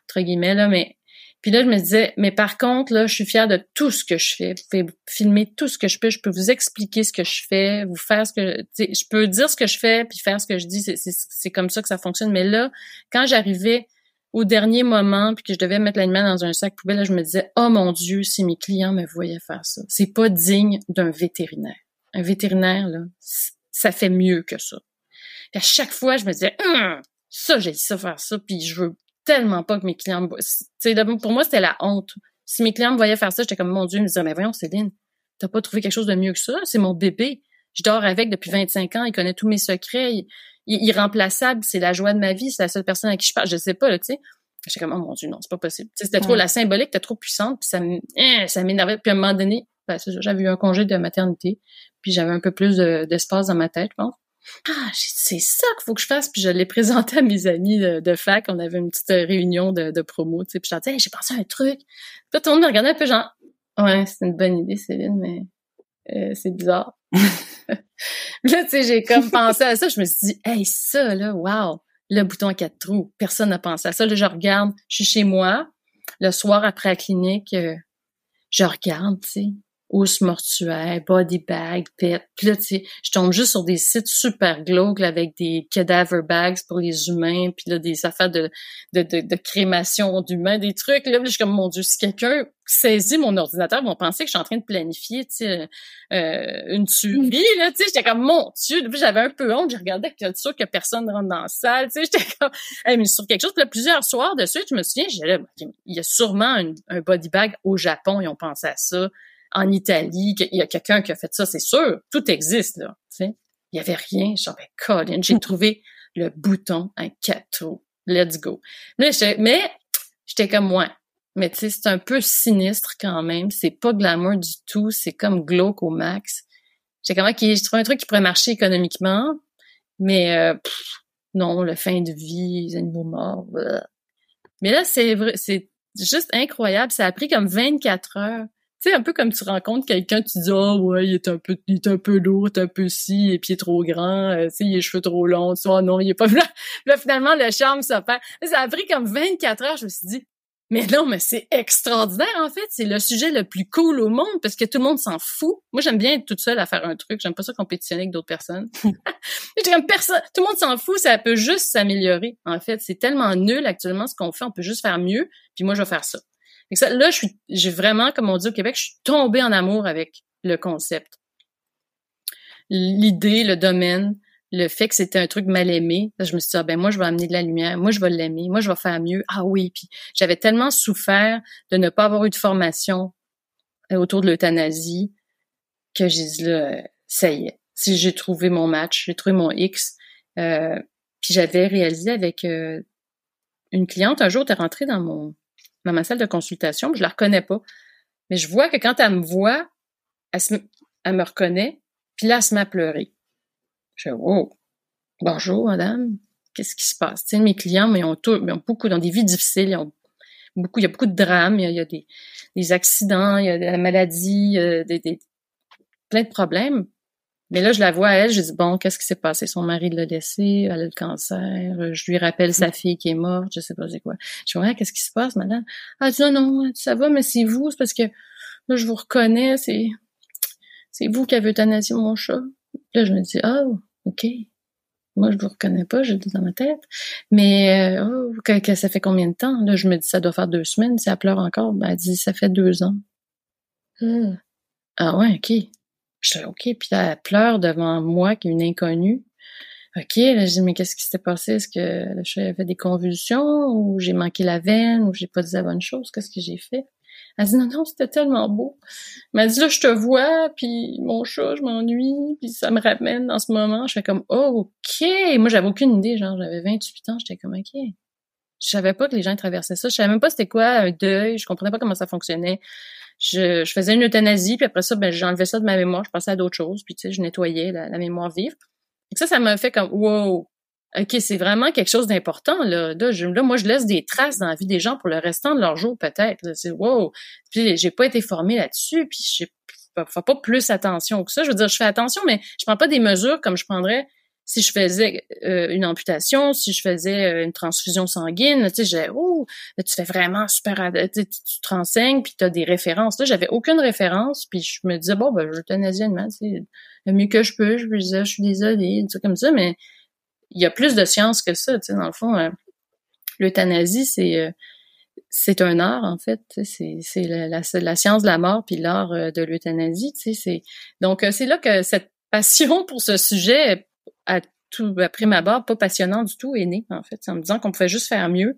[SPEAKER 5] entre guillemets là, mais puis là je me disais, mais par contre là, je suis fière de tout ce que je fais. Vous pouvez filmer tout ce que je peux, je peux vous expliquer ce que je fais, vous faire ce que, je peux dire ce que je fais puis faire ce que je dis. C'est comme ça que ça fonctionne. Mais là, quand j'arrivais au dernier moment, puis que je devais mettre l'animal dans un sac poubelle, là, je me disais, oh mon Dieu, si mes clients me voyaient faire ça. C'est pas digne d'un vétérinaire. Un vétérinaire, là, ça fait mieux que ça. Puis à chaque fois, je me disais, hum, ça, j'ai ça faire ça, puis je veux tellement pas que mes clients me voient. Pour moi, c'était la honte. Si mes clients me voyaient faire ça, j'étais comme, mon Dieu, ils me disaient, mais voyons, Céline, t'as pas trouvé quelque chose de mieux que ça? C'est mon bébé. Je dors avec depuis 25 ans, il connaît tous mes secrets, irremplaçable, c'est la joie de ma vie, c'est la seule personne à qui je parle, je sais pas, là, tu sais. J'étais comme, oh mon Dieu, non, c'est pas possible. C'était trop, la symbolique était trop puissante, puis ça, hein, ça m'énervait. Puis à un moment donné, ben, j'avais eu un congé de maternité, puis j'avais un peu plus d'espace dans ma tête, je pense. Ah, c'est ça qu'il faut que je fasse. Puis je l'ai présenté à mes amis de, fac. On avait une petite réunion de, de promo, tu sais. Puis je disais, hey, j'ai pensé à un truc. Puis tout le monde me regardait un peu genre, ouais, c'est une bonne idée, Céline, mais euh, c'est bizarre. là, tu sais, j'ai comme pensé à ça. Je me suis dit, hey, ça, là, wow, le bouton à quatre trous. Personne n'a pensé à ça. Là, je regarde, je suis chez moi. Le soir après la clinique, euh, je regarde, tu sais housse mortuaire, body bag, pet. Puis là, tu sais, je tombe juste sur des sites super glauques avec des cadaver bags pour les humains, puis là, des affaires de, de, de, de crémation d'humains, des trucs. Là, je suis comme, mon Dieu, si quelqu'un saisit mon ordinateur, ils vont penser que je suis en train de planifier, tu sais, euh, une tuerie, là, tu sais. J'étais comme, mon Dieu, puis j'avais un peu honte, je regardais que sûr que personne rentre dans la salle, tu sais. J'étais comme, hey, mais sur quelque chose, puis là, plusieurs soirs de suite, je me souviens, il y a sûrement un body bag au Japon, ils ont pensé à ça en Italie, qu'il y a quelqu'un qui a fait ça, c'est sûr. Tout existe, là. sais. Il y avait rien. Genre, ben, Colin, j'ai trouvé le bouton, un cateau. Let's go. Mais j'étais comme moi. Mais tu sais, c'est un peu sinistre quand même. C'est pas glamour du tout. C'est comme glauque au max. J'étais comme, OK, je trouve un truc qui pourrait marcher économiquement. Mais euh, non, le fin de vie, les animaux morts. Mais là, c'est vrai, c'est juste incroyable. Ça a pris comme 24 heures tu sais, un peu comme tu rencontres quelqu'un, tu dis, oh ouais, il est un peu, il est un peu lourd, un peu si, et puis il est trop grand, euh, tu sais, il a les cheveux trop longs, tu sais, oh non, il est pas blanc. Là, finalement, le charme s'opère. Ça a pris comme 24 heures, je me suis dit, mais non, mais c'est extraordinaire, en fait. C'est le sujet le plus cool au monde parce que tout le monde s'en fout. Moi, j'aime bien être toute seule à faire un truc. J'aime pas ça compétitionner avec d'autres personnes. comme personne, tout le monde s'en fout. Ça peut juste s'améliorer. En fait, c'est tellement nul actuellement ce qu'on fait. On peut juste faire mieux. Puis moi, je vais faire ça là, je suis, j'ai vraiment, comme on dit au Québec, je suis tombée en amour avec le concept. L'idée, le domaine, le fait que c'était un truc mal aimé. je me suis dit, ah, ben moi, je vais amener de la lumière, moi, je vais l'aimer, moi, je vais faire mieux. Ah oui, puis j'avais tellement souffert de ne pas avoir eu de formation euh, autour de l'euthanasie que j'ai dit, là, ça y est, si j'ai trouvé mon match, j'ai trouvé mon X. Euh, puis j'avais réalisé avec euh, une cliente, un jour, tu es rentrée dans mon dans ma salle de consultation, je la reconnais pas. Mais je vois que quand elle me voit, elle, me reconnaît, puis là, elle se met à pleurer. Je dis, oh, bonjour, madame, qu'est-ce qui se passe? Mes clients, ils ont, tout, beaucoup, dans des vies difficiles, beaucoup, il y a beaucoup de drames, il y a, des, accidents, il y a de la maladie, des, des, plein de problèmes. Mais là, je la vois elle, je dis bon, qu'est-ce qui s'est passé? Son mari l'a laissé, elle a le cancer, je lui rappelle sa fille qui est morte, je sais pas c'est quoi. Je dis ouais, qu'est-ce qui se passe, madame? Ah, dit non, non, ça va, mais c'est vous, c'est parce que là, je vous reconnais, c'est c'est vous qui avez euthanasié mon chat. Là, je me dis, oh, OK. moi, je vous reconnais pas, j'ai dit dans ma tête. Mais, oh, que, ça fait combien de temps? Là, je me dis, ça doit faire deux semaines. Si elle pleure encore, ben, elle dit, ça fait deux ans. Ah, ah ouais, OK. Je OK. Puis elle pleure devant moi, qui est une inconnue. OK, là, je dis, mais qu'est-ce qui s'était passé? Est-ce que j'avais des convulsions ou j'ai manqué la veine ou j'ai pas dit la bonne chose? Qu'est-ce que j'ai fait? Elle dit, non, non, c'était tellement beau. Elle m'a dit, là, je te vois, puis mon chat, je m'ennuie, puis ça me ramène en ce moment. Je fais comme, oh, OK. Moi, j'avais aucune idée, genre, j'avais 28 ans, j'étais comme, OK. Je savais pas que les gens traversaient ça. Je savais même pas c'était quoi un deuil. Je comprenais pas comment ça fonctionnait. Je, je faisais une euthanasie, puis après ça, ben, j'enlevais ça de ma mémoire, je passais à d'autres choses, puis tu sais, je nettoyais la, mémoire vive. Et ça, ça m'a fait comme wow. OK, c'est vraiment quelque chose d'important là. Là, je, là, moi, je laisse des traces dans la vie des gens pour le restant de leur jour peut-être. C'est wow. Puis j'ai pas été formée là-dessus, puis je fais pas plus attention que ça. Je veux dire, je fais attention, mais je prends pas des mesures comme je prendrais si je faisais euh, une amputation, si je faisais euh, une transfusion sanguine, tu sais, j'ai oh, tu fais vraiment super, tu, tu te renseignes, puis tu as des références. Là, j'avais aucune référence, puis je me disais bon, ben, je euthanasie une tu sais, le mieux que je peux. Je me disais, je suis désolée, sais, comme ça, mais il y a plus de science que ça, tu sais, dans le fond. Euh, l'euthanasie, c'est c'est un art en fait, c'est c'est la, la, science de la mort puis l'art de l'euthanasie, tu sais, c'est donc c'est là que cette passion pour ce sujet après ma barre, pas passionnant du tout, est né, en fait, en me disant qu'on pouvait juste faire mieux,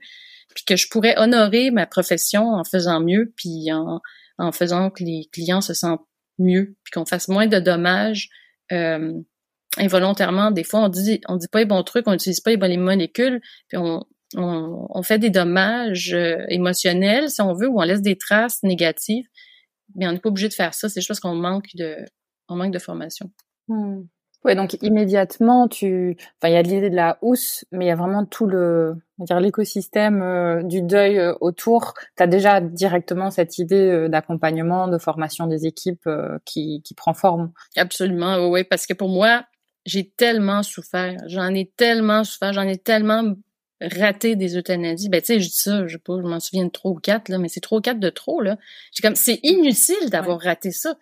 [SPEAKER 5] puis que je pourrais honorer ma profession en faisant mieux, puis en, en faisant que les clients se sentent mieux, puis qu'on fasse moins de dommages euh, involontairement. Des fois, on dit on dit pas les bons trucs, on n'utilise pas les bonnes molécules, puis on, on, on fait des dommages euh, émotionnels, si on veut, ou on laisse des traces négatives. Mais on n'est pas obligé de faire ça, c'est juste parce qu'on manque de on manque de formation.
[SPEAKER 4] Hmm. Ouais, donc immédiatement, tu, enfin, il y a l'idée de la housse, mais il y a vraiment tout le, on va dire l'écosystème euh, du deuil euh, autour. Tu as déjà directement cette idée euh, d'accompagnement, de formation des équipes qui, qui prend forme.
[SPEAKER 5] Absolument, oui, parce que pour moi, j'ai tellement souffert, j'en ai tellement souffert, j'en ai tellement raté des euthanasies. Ben, tu sais, je dis ça, je sais pas, je m'en souviens de trois ou quatre, là, mais c'est trois ou quatre de trop, là. J'ai comme, c'est inutile d'avoir raté ça.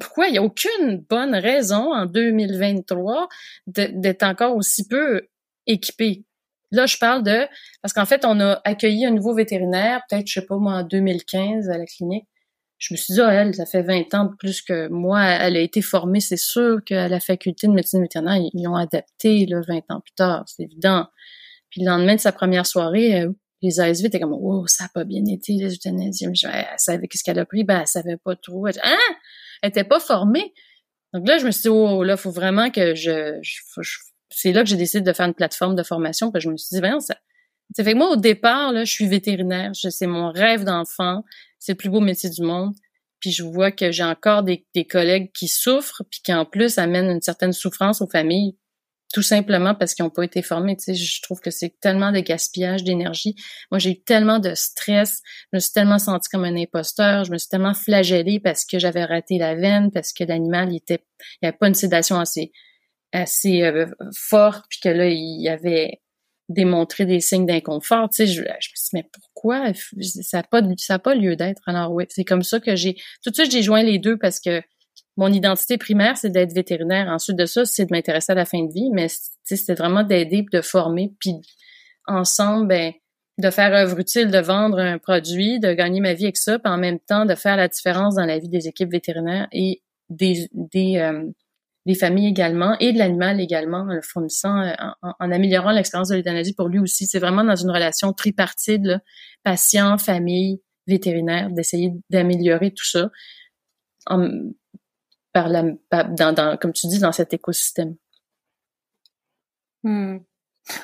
[SPEAKER 5] Pourquoi? Il n'y a aucune bonne raison en 2023 d'être encore aussi peu équipé? Là, je parle de parce qu'en fait, on a accueilli un nouveau vétérinaire, peut-être, je sais pas moi, en 2015 à la clinique. Je me suis dit, ah, elle, ça fait 20 ans plus que moi. Elle a été formée, c'est sûr qu'à la faculté de médecine vétérinaire, ils ont adapté là, 20 ans plus tard, c'est évident. Puis le lendemain de sa première soirée, les ASV étaient comme oh ça a pas bien été les euthanasies elle savait qu'est-ce qu'elle a pris ben elle savait pas trop elle, hein? elle était pas formée donc là je me suis dit oh là faut vraiment que je, c'est là que j'ai décidé de faire une plateforme de formation que je me suis dit ben ça ça fait que moi au départ là je suis vétérinaire c'est mon rêve d'enfant c'est le plus beau métier du monde puis je vois que j'ai encore des, des collègues qui souffrent puis qui en plus amènent une certaine souffrance aux familles tout simplement parce qu'ils n'ont pas été formés. Tu sais, je trouve que c'est tellement de gaspillage d'énergie. Moi, j'ai eu tellement de stress, je me suis tellement sentie comme un imposteur, je me suis tellement flagellée parce que j'avais raté la veine, parce que l'animal, il était, il avait pas une sédation assez, assez euh, forte, puis que là, il avait démontré des signes d'inconfort. Tu sais, je, je, me suis dit, mais pourquoi? Ça n'a pas, ça a pas lieu d'être. Alors oui, c'est comme ça que j'ai, tout de suite, j'ai joint les deux parce que mon identité primaire, c'est d'être vétérinaire. Ensuite de ça, c'est de m'intéresser à la fin de vie, mais c'était vraiment d'aider, de former, puis ensemble, ben, de faire œuvre utile, de vendre un produit, de gagner ma vie avec ça, puis en même temps de faire la différence dans la vie des équipes vétérinaires et des des, euh, familles également et de l'animal également en le fournissant, euh, en, améliorant l'expérience de l'euthanasie pour lui aussi. C'est vraiment dans une relation tripartite, là, patient, famille, vétérinaire, d'essayer d'améliorer tout ça par la, dans, dans, comme tu dis, dans cet écosystème.
[SPEAKER 4] Hmm.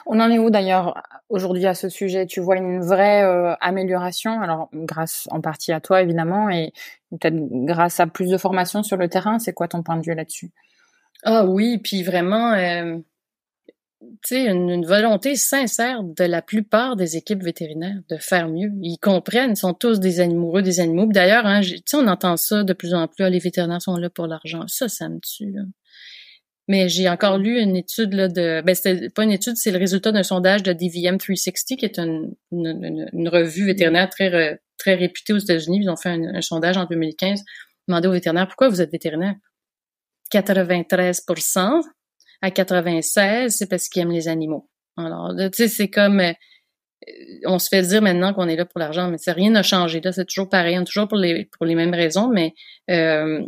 [SPEAKER 4] On en est où d'ailleurs aujourd'hui à ce sujet? Tu vois une vraie euh, amélioration, alors grâce en partie à toi évidemment, et peut-être grâce à plus de formation sur le terrain. C'est quoi ton point de vue là-dessus?
[SPEAKER 5] Ah oui, puis vraiment, euh, une, une, volonté sincère de la plupart des équipes vétérinaires de faire mieux. Ils comprennent, ils sont tous des amoureux des animaux. D'ailleurs, hein, on entend ça de plus en plus, ah, les vétérinaires sont là pour l'argent. Ça, ça me tue. Mais j'ai encore lu une étude là, de... Ben, c'était pas une étude, c'est le résultat d'un sondage de DVM 360, qui est une, revue vétérinaire très, très réputée aux États-Unis. Ils ont fait un, un sondage en 2015, demandé aux vétérinaires, pourquoi vous êtes vétérinaire? 93 à 96, c'est parce qu'ils aiment les animaux. Alors, tu sais, c'est comme euh, on se fait dire maintenant qu'on est là pour l'argent, mais rien n'a changé. Là, c'est toujours pareil, on toujours pour les pour les mêmes raisons, mais euh,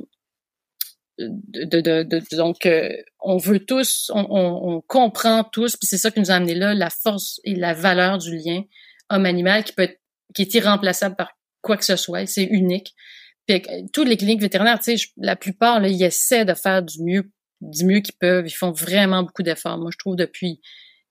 [SPEAKER 5] de, de, de, donc euh, on veut tous, on, on, comprend tous, puis c'est ça qui nous a amené là, la force et la valeur du lien homme-animal qui peut être, qui est irremplaçable par quoi que ce soit, c'est unique. Puis toutes les cliniques vétérinaires, tu sais, la plupart là, ils essaient de faire du mieux, du mieux qu'ils peuvent. Ils font vraiment beaucoup d'efforts. Moi, je trouve depuis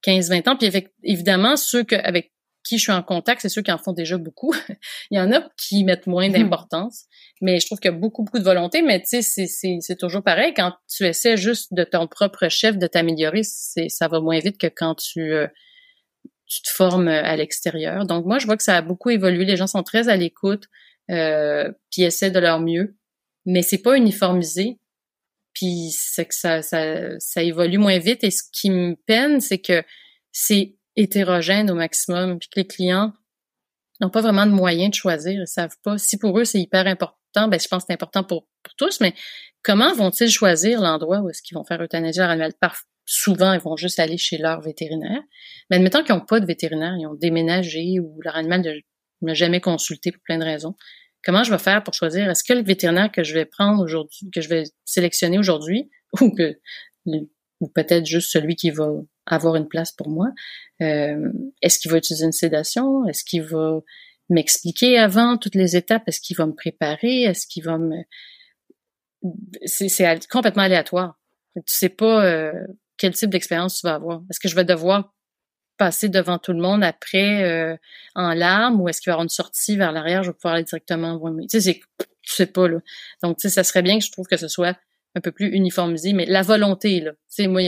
[SPEAKER 5] 15-20 ans. Puis évidemment, ceux que, avec qui je suis en contact, c'est ceux qui en font déjà beaucoup. Il y en a qui mettent moins hmm. d'importance, mais je trouve qu'il y a beaucoup, beaucoup de volonté. Mais tu sais, c'est toujours pareil. Quand tu essaies juste de ton propre chef de t'améliorer, ça va moins vite que quand tu, euh, tu te formes à l'extérieur. Donc moi, je vois que ça a beaucoup évolué. Les gens sont très à l'écoute, euh, puis essaient de leur mieux. Mais c'est pas uniformisé. Puis c'est que ça, ça, ça évolue moins vite. Et ce qui me peine, c'est que c'est hétérogène au maximum, puis que les clients n'ont pas vraiment de moyens de choisir, ils savent pas. Si pour eux c'est hyper important, ben je pense que c'est important pour, tous, mais comment vont-ils choisir l'endroit où est-ce qu'ils vont faire euthanasie leur animal? Par, souvent, ils vont juste aller chez leur vétérinaire. Mais admettons qu'ils n'ont pas de vétérinaire, ils ont déménagé ou leur animal n'a jamais consulté pour plein de raisons. Comment je vais faire pour choisir? Est-ce que le vétérinaire que je vais prendre aujourd'hui, que je vais sélectionner aujourd'hui, ou que ou peut-être juste celui qui va avoir une place pour moi. Euh, est-ce qu'il va utiliser une sédation? Est-ce qu'il va m'expliquer avant toutes les étapes? Est-ce qu'il va me préparer? Est-ce qu'il va me... C'est complètement aléatoire. Tu sais pas euh, quel type d'expérience tu vas avoir. Est-ce que je vais devoir passer devant tout le monde après euh, en larmes ou est-ce qu'il va y avoir une sortie vers l'arrière, je vais pouvoir aller directement Tu sais, tu sais pas, là. Donc, tu sais, ça serait bien que je trouve que ce soit un peu plus uniformisé, mais la volonté, là. Tu sais, moi,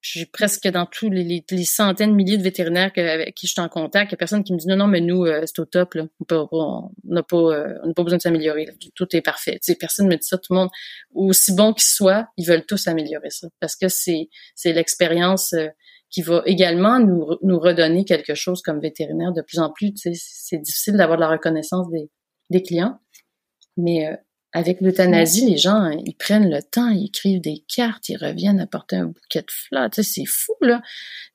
[SPEAKER 5] j'ai presque dans tous les, les, centaines de milliers de vétérinaires avec qui je suis en contact, il y a personne qui me dit non, non, mais nous, euh, c'est au top, là. On n'a pas, euh, n'a pas besoin de s'améliorer. Tout est parfait. Tu sais, personne ne me dit ça. Tout le monde, aussi bon qu'ils soient, ils veulent tous améliorer ça. Parce que c'est, c'est l'expérience euh, qui va également nous, nous redonner quelque chose comme vétérinaire de plus en plus. Tu sais, c'est difficile d'avoir de la reconnaissance des, des clients. Mais avec l'euthanasie, les gens, ils prennent le temps, ils écrivent des cartes, ils reviennent apporter un bouquet de fleurs. Tu sais, c'est fou, là.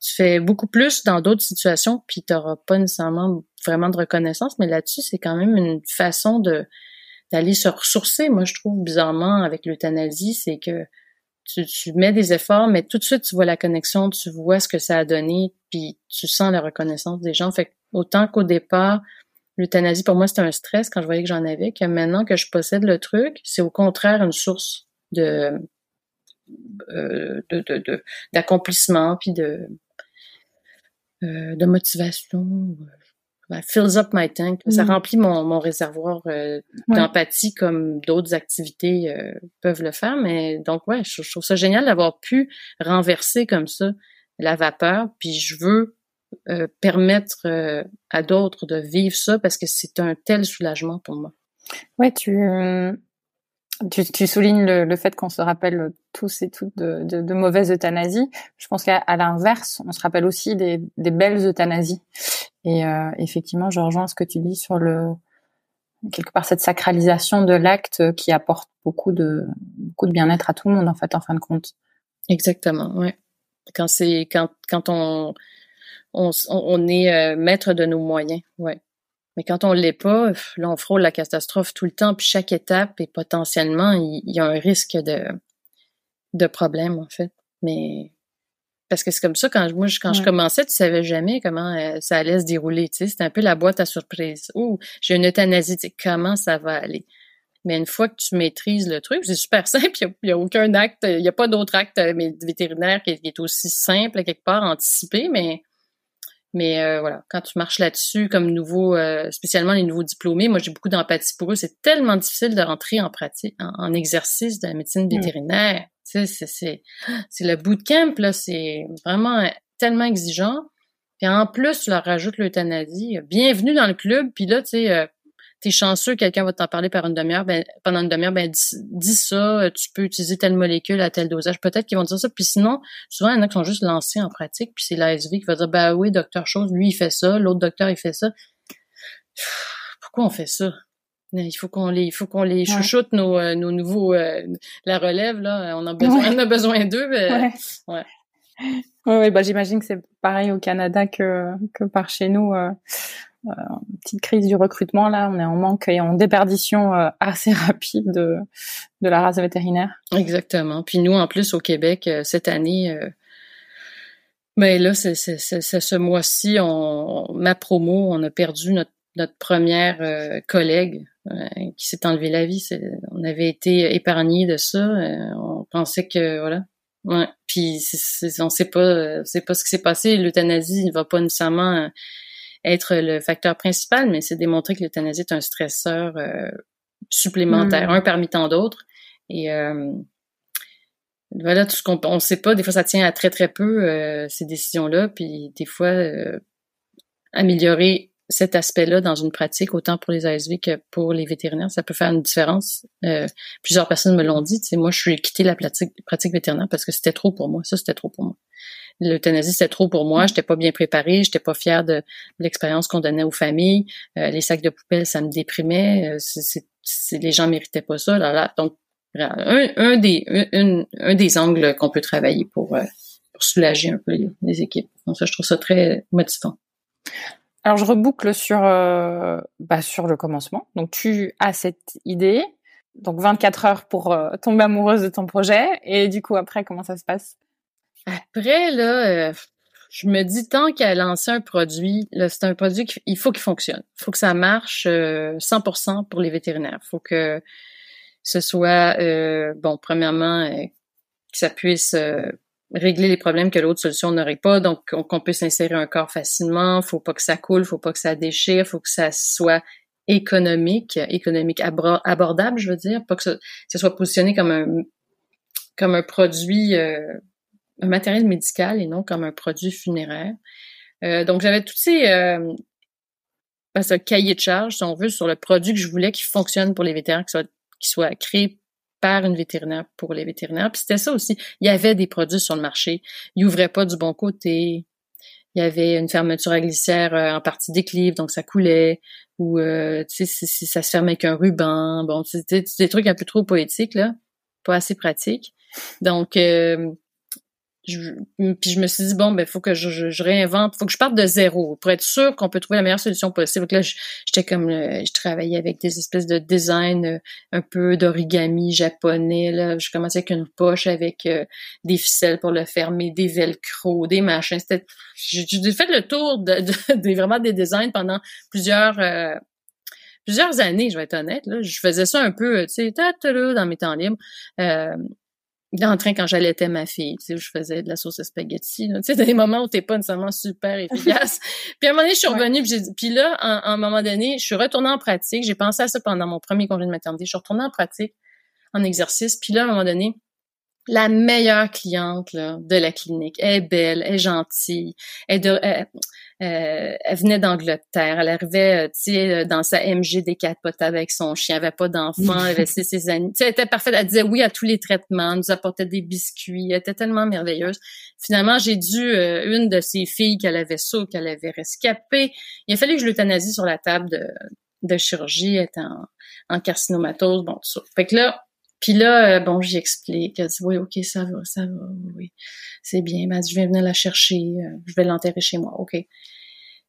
[SPEAKER 5] Tu fais beaucoup plus dans d'autres situations, puis tu n'auras pas nécessairement vraiment de reconnaissance, mais là-dessus, c'est quand même une façon de d'aller se ressourcer. Moi, je trouve bizarrement avec l'euthanasie, c'est que tu, tu mets des efforts, mais tout de suite, tu vois la connexion, tu vois ce que ça a donné, puis tu sens la reconnaissance des gens. Fait autant qu'au départ, l'euthanasie, pour moi, c'était un stress quand je voyais que j'en avais, que maintenant que je possède le truc, c'est au contraire une source de euh, d'accomplissement puis de euh, de motivation ça fills up my tank ça mm. remplit mon, mon réservoir euh, d'empathie comme d'autres activités peuvent le faire mais donc ouais je trouve ça génial d'avoir pu renverser comme ça la vapeur puis je veux euh, permettre euh, à d'autres de vivre ça parce que c'est un tel soulagement pour moi.
[SPEAKER 4] Ouais, tu, euh, tu, tu, soulignes le, fait qu'on se rappelle tous et toutes de, de, de mauvaises euthanasies. Je pense qu'à l'inverse, on se rappelle aussi des, des belles euthanasies. Et effectivement, je rejoins ce que tu dis sur le quelque part cette sacralisation de l'acte qui apporte beaucoup de beaucoup de bien-être à tout le monde en fait en fin de compte.
[SPEAKER 5] Exactement, ouais. Quand c'est quand quand on on, est euh, maître de nos moyens, ouais. Mais quand on l'est pas, là, on frôle la catastrophe tout le temps, puis chaque étape est potentiellement, il, y a un risque de, de problème, en fait. Mais parce que c'est comme ça, quand moi, quand je commençais, tu savais jamais comment euh, ça allait se dérouler, tu sais. C'était un peu la boîte à surprise. Oh, j'ai une euthanasie, tu sais, comment ça va aller? Mais une fois que tu maîtrises le truc, c'est super simple. Il n'y a, aucun acte, il n'y a pas d'autre acte euh, vétérinaire qui est, aussi simple, quelque part, anticipé, mais mais euh, voilà, quand tu marches là-dessus comme nouveau, euh, spécialement les nouveaux diplômés, moi j'ai beaucoup d'empathie pour eux. C'est tellement difficile de rentrer en pratique, en, exercice de la médecine mm. vétérinaire. Tu sais, c'est c'est le bootcamp là, c'est vraiment tellement exigeant. Puis en plus, tu leur rajoutes l'euthanasie. Bienvenue dans le club. Puis là, tu sais, euh, t'es chanceux, quelqu'un va t'en parler par une demi-heure, ben, pendant une demi-heure, ben dis, ça, euh, tu peux utiliser telle molécule à tel dosage. Peut-être qu'ils vont dire ça. Puis sinon, souvent, il y en a qui sont juste lancés en pratique, puis c'est l'ASV qui va dire Ben oui, docteur Chose, lui, il fait ça, l'autre docteur, il fait ça. Pourquoi on fait ça? il faut qu'on les, il faut qu'on les chouchoute nos, euh, nos nouveaux, euh, la relève là. On a besoin, on a besoin d'eux. ouais.
[SPEAKER 4] ouais. Ouais, bah j'imagine que c'est pareil au Canada que que par chez nous. Euh, euh, petite crise du recrutement là, on est en manque et en déperdition assez rapide de de la race vétérinaire.
[SPEAKER 5] Exactement. Puis nous en plus au Québec cette année. mais ben là, c'est ce mois-ci, on, ma promo, on a perdu notre notre première euh, collègue euh, qui s'est enlevé la vie. On avait été épargné de ça. Euh, on pensait que voilà. Ouais. Puis c'est, on sait pas, c'est pas ce qui s'est passé. L'euthanasie ne va pas nécessairement être le facteur principal, mais c'est démontré que l'euthanasie est un stresseur supplémentaire, hmm. un parmi tant d'autres. Et voilà tout ce qu'on on sait pas. Des fois, ça tient à très très peu ces décisions-là. Puis des fois, améliorer cet aspect-là dans une pratique, autant pour les ASV que pour les vétérinaires, ça peut faire une différence. Euh, plusieurs personnes me l'ont dit. Moi, je suis quitté la pratique, vétérinaire parce que c'était trop pour moi. Ça, c'était trop pour moi. L'euthanasie, c'était trop pour moi. J'étais pas bien préparée. J'étais pas fière de, l'expérience qu'on donnait aux familles. Euh, les sacs de poubelle, ça me déprimait. Euh, les gens méritaient pas ça. Là. Donc, un, des, angles qu'on peut travailler pour, pour soulager un peu les, les équipes. Donc, ça, je trouve ça très motivant.
[SPEAKER 4] Alors je reboucle sur euh, bah, sur le commencement. Donc tu as cette idée, donc 24 heures pour euh, tomber amoureuse de ton projet, et du coup après comment ça se passe?
[SPEAKER 5] Après là, euh, je me dis tant qu'à lancer un produit, là c'est un produit qu'il faut qu'il fonctionne, il faut que ça marche 100% pour les vétérinaires, il faut que ce soit bon premièrement que ça puisse régler les problèmes que l'autre solution n'aurait pas. Donc, qu'on puisse insérer un corps facilement. Faut pas que ça coule, faut pas que ça déchire, faut que ça soit économique, économique abordable, je veux dire, pas que ça, soit positionné comme un comme un produit, euh, un matériel médical et non comme un produit funéraire. Euh, donc, j'avais tous ces euh, ce cahier de charge, si on veut, sur le produit que je voulais qui fonctionne pour les vétérinaires, qui soit, qui soit créé par une vétérinaire pour les vétérinaires. Puis c'était ça aussi. Il y avait des produits sur le marché. Ils ouvraient pas du bon côté. Il y avait une fermeture à glissière euh, en partie d'équilibre, donc ça coulait. Ou euh, tu sais, ça se fermait avec un ruban. Bon, c'était des trucs un peu trop poétiques là, pas assez pratiques. Donc euh, je, puis je me suis dit bon ben faut que je, je, je, réinvente, faut que je parte de zéro pour être sûr qu'on peut trouver la meilleure solution possible. Donc là j'étais comme euh, je travaillais avec des espèces de design euh, un peu d'origami japonais là, je commençais avec une poche avec euh, des ficelles pour le fermer, des velcro, des machins. C'était j'ai fait le tour de, de, vraiment des designs pendant plusieurs plusieurs années, je vais être honnête. Là. Je faisais ça un peu, tu sais, dans mes temps libres. Euh, en train quand j'allaitais ma fille, tu sais, je faisais de la sauce à spaghetti, tu sais, des moments où t'es pas nécessairement super efficace. puis à un moment donné, je suis revenue, puis, puis là, à, un moment donné, je suis retournée en pratique. J'ai pensé à ça pendant mon premier congé de maternité. Je suis retournée en pratique, en exercice. Puis là, à un moment donné, la meilleure cliente là, de la clinique. Elle est belle, elle est gentille, elle, de, euh, elle venait d'Angleterre. Elle arrivait, euh, tu sais, euh, dans sa MG décapotable avec son chien. Elle avait pas d'enfant. Elle avait ses, amis. Tu sais, elle était parfaite. Elle disait oui à tous les traitements. nous apportait des biscuits. Elle était tellement merveilleuse. Finalement, j'ai dû une de ses filles qu'elle avait ça, qu'elle avait rescapé. Il a fallu que je l'euthanasie sur la table de, de chirurgie. Elle était en, en carcinomatose. Bon, tout ça. Fait que là, puis là, bon, j'y explique. Elle dit, oui, OK, ça va, ça va, oui, c'est bien. Ben, je vais venir la chercher. je vais l'enterrer chez moi. OK.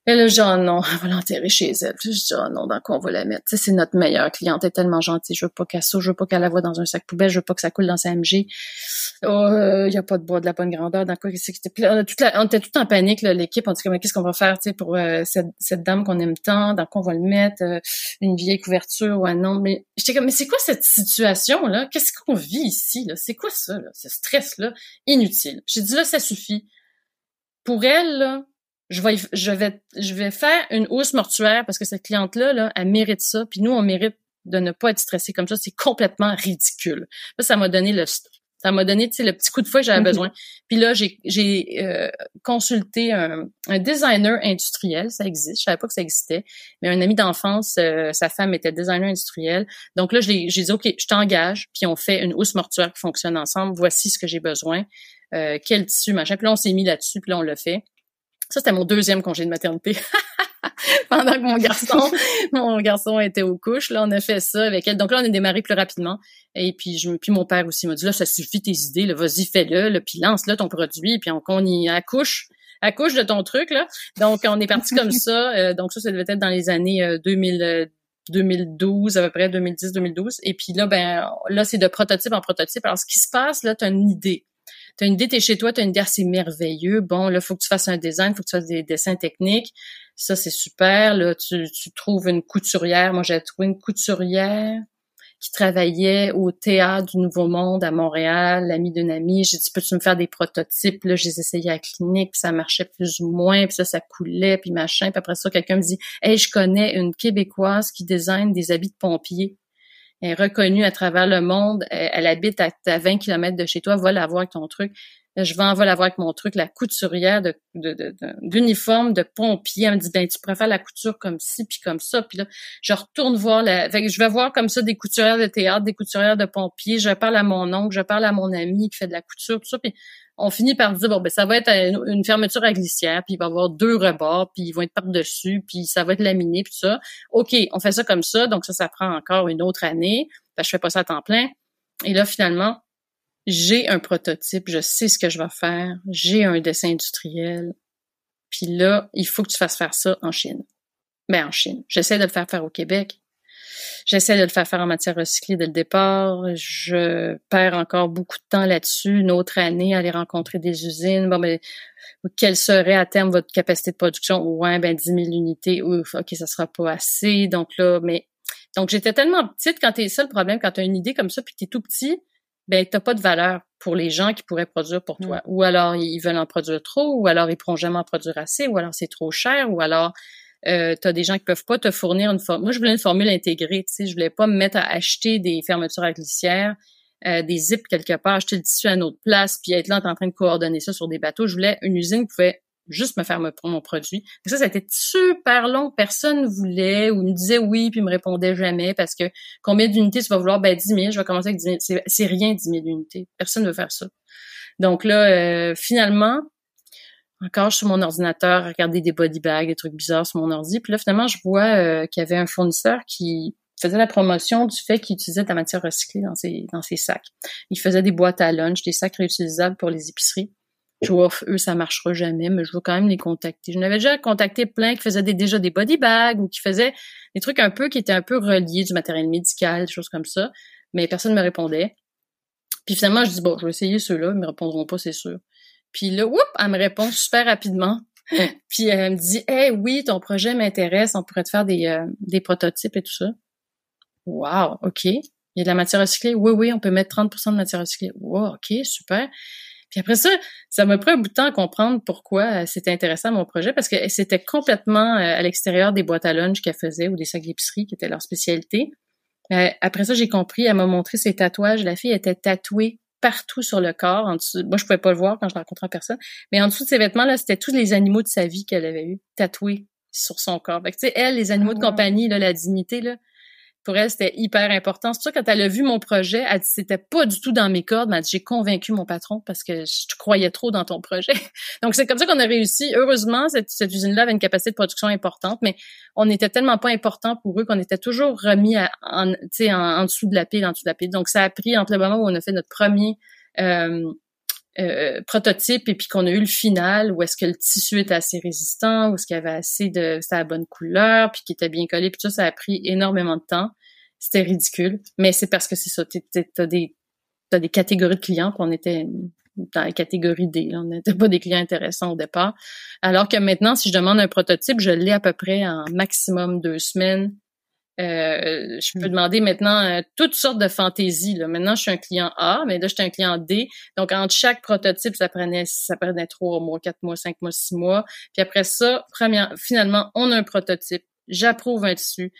[SPEAKER 5] Et là, oh non, elle va l'enterrer chez elle. Puis je dis, oh non, dans quoi on va la mettre? C'est notre meilleure cliente, elle est tellement gentille. Je veux pas qu'elle saute, je veux pas qu'elle la voie dans un sac poubelle, je veux pas que ça coule dans sa MG. Oh, il euh, y a pas de bois de la bonne grandeur. Dans quoi c'était? Puis on, on était tout en panique, l'équipe. On dit, qu'est-ce qu'on va faire, tu pour euh, cette, cette, dame qu'on aime tant? Dans quoi on va le mettre? Euh, une vieille couverture ou un nom? Mais j'étais comme, mais c'est quoi cette situation-là? Qu'est-ce qu'on vit ici, là? C'est quoi ça, là? Ce stress-là? Inutile. J'ai dit, là, ça suffit. Pour elle, là, je vais, je vais, je vais faire une hausse mortuaire parce que cette cliente-là, là, elle mérite ça. Puis nous, on mérite de ne pas être stressé comme ça. C'est complètement ridicule. Là, ça m'a donné le, ça m'a donné, tu sais, le petit coup de fouet que j'avais mhm. besoin. Puis là, j'ai, j'ai euh, consulté un, un, designer industriel. Ça existe. Je savais pas que ça existait. Mais un ami d'enfance, euh, sa femme était designer industriel. Donc là, j'ai, j'ai dit, OK, je t'engage. Puis on fait une housse mortuaire qui fonctionne ensemble. Voici ce que j'ai besoin. Euh, quel tissu, machin. Puis là, on s'est mis là-dessus. Puis là, on l'a fait. Ça, c'était mon deuxième congé de maternité. pendant que mon garçon, mon garçon était aux couches. Là, on a fait ça avec elle. Donc là, on a démarré plus rapidement. Et puis, je, puis mon père aussi m'a dit là, ça suffit tes idées, là, vas-y, fais-le, là, puis lance-le ton produit, puis on, on y accouche accouche de ton truc là. Donc on est parti comme ça. Euh, donc ça, ça devait être dans les années 2000. 2012 à peu près 2010 2012 et puis là ben là c'est de prototype en prototype alors ce qui se passe là tu as une idée tu as une idée, tu es chez toi, tu as une idée assez merveilleux. Bon, là, faut que tu fasses un design, faut que tu fasses des dessins techniques. Ça, c'est super. Là, tu, tu trouves une couturière. Moi, j'ai trouvé une couturière qui travaillait au théâtre du Nouveau Monde à Montréal, l'ami d'une amie. J'ai dit, peux-tu me faire des prototypes? Là, j'ai essayé à la clinique, puis ça marchait plus ou moins, puis ça, ça coulait, puis machin. Puis après ça, quelqu'un me dit, hey, je connais une Québécoise qui design des habits de pompiers est reconnue à travers le monde. Elle, habite à, 20 km de chez toi. Va la voir avec ton truc. Je vais en la voir avec mon truc, la couturière de, d'uniforme de, pompier. Elle me dit, ben, tu préfères la couture comme ci, puis comme ça. Puis là, je retourne voir la... je vais voir comme ça des couturières de théâtre, des couturières de pompiers. Je parle à mon oncle, je parle à mon ami qui fait de la couture, tout ça. Puis on finit par dire bon ben ça va être une fermeture à glissière, puis il va y avoir deux rebords, puis ils vont être par dessus, puis ça va être laminé, puis ça. Ok, on fait ça comme ça, donc ça ça prend encore une autre année. Ben, je fais pas ça à temps plein. Et là finalement, j'ai un prototype, je sais ce que je vais faire, j'ai un dessin industriel. Puis là, il faut que tu fasses faire ça en Chine. Ben en Chine. J'essaie de le faire faire au Québec. J'essaie de le faire faire en matière recyclée dès le départ. Je perds encore beaucoup de temps là-dessus. Une autre année, aller rencontrer des usines. Bon, mais quelle serait à terme votre capacité de production? Ouais, ben 10 000 unités. Ouf, OK, ça sera pas assez. Donc là, mais donc j'étais tellement petite quand t'es ça le problème quand tu as une idée comme ça puis que t'es tout petit, ben t'as pas de valeur pour les gens qui pourraient produire pour toi. Ou alors ils veulent en produire trop, ou alors ils pourront jamais en produire assez, ou alors c'est trop cher, ou alors euh, tu as des gens qui peuvent pas te fournir une formule. Moi, je voulais une formule intégrée, tu sais, je voulais pas me mettre à acheter des fermetures à glissière, euh, des zips quelque part, acheter le tissu à une autre place, puis être là en train de coordonner ça sur des bateaux. Je voulais une usine qui pouvait juste me faire mon produit. Ça, ça a été super long. Personne ne voulait ou me disait oui, puis me répondait jamais parce que combien d'unités tu vas vouloir? Ben, 10 000. Je vais commencer avec 10 000. C'est rien, 10 000 unités. Personne ne veut faire ça. Donc là, euh, finalement, encore sur mon ordinateur, regarder des body bags, des trucs bizarres sur mon ordi. Puis là, finalement, je vois euh, qu'il y avait un fournisseur qui faisait la promotion du fait qu'il utilisait de la matière recyclée dans ses, dans ses sacs. Il faisait des boîtes à lunch, des sacs réutilisables pour les épiceries. Je vois, eux, ça marchera jamais, mais je veux quand même les contacter. Je n'avais déjà contacté plein qui faisaient déjà des body bags ou qui faisaient des trucs un peu qui étaient un peu reliés du matériel médical, des choses comme ça, mais personne ne me répondait. Puis finalement, je dis, bon, je vais essayer ceux-là, ils me répondront pas, c'est sûr. Puis là, whoop, elle me répond super rapidement. Puis elle me dit, hey, oui, ton projet m'intéresse, on pourrait te faire des, euh, des prototypes et tout ça. Wow, ok. Il y a de la matière recyclée? Oui, oui, on peut mettre 30% de matière recyclée. Wow, ok, super. Puis après ça, ça m'a pris un bout de temps à comprendre pourquoi euh, c'était intéressant mon projet parce que c'était complètement euh, à l'extérieur des boîtes à lunch qu'elle faisait ou des sacs d'épicerie qui étaient leur spécialité. après ça, j'ai compris, elle m'a montré ses tatouages. La fille était tatouée partout sur le corps. En dessous, moi, je pouvais pas le voir quand je rencontrais personne. Mais en dessous de ses vêtements, là, c'était tous les animaux de sa vie qu'elle avait eu tatoués sur son corps. Fait que, tu sais, elle, les animaux de ah. compagnie, là, la dignité, là, pour elle, c'était hyper important. C'est ça quand elle a vu mon projet, elle dit c'était pas du tout dans mes cordes, mais j'ai convaincu mon patron parce que je croyais trop dans ton projet. Donc c'est comme ça qu'on a réussi. Heureusement, cette, usine-là avait une capacité de production importante, mais on n'était tellement pas important pour eux qu'on était toujours remis en, en, en, dessous de la pile, en dessous de la pile. Donc ça a pris entre le moment où on a fait notre premier euh, euh, prototype et puis qu'on a eu le final où est-ce que le tissu était assez résistant, où est-ce qu'il y avait assez de, c'était la bonne couleur, puis qui était bien collé, puis tout ça, ça a pris énormément de temps. C'était ridicule, mais c'est parce que c'est ça, t'as des, t'as des catégories de clients, qu'on était dans la catégorie D, on n'était pas des clients intéressants au départ. Alors que maintenant, si je demande un prototype, je l'ai à peu près en maximum deux semaines euh, je peux hmm. demander maintenant euh, toutes sortes de fantaisies. Là. Maintenant, je suis un client A, mais là, je suis un client D. Donc, entre chaque prototype, ça prenait, ça prenait trois mois, quatre mois, cinq mois, six mois. Puis après ça, première, finalement, on a un prototype. J'approuve un dessus.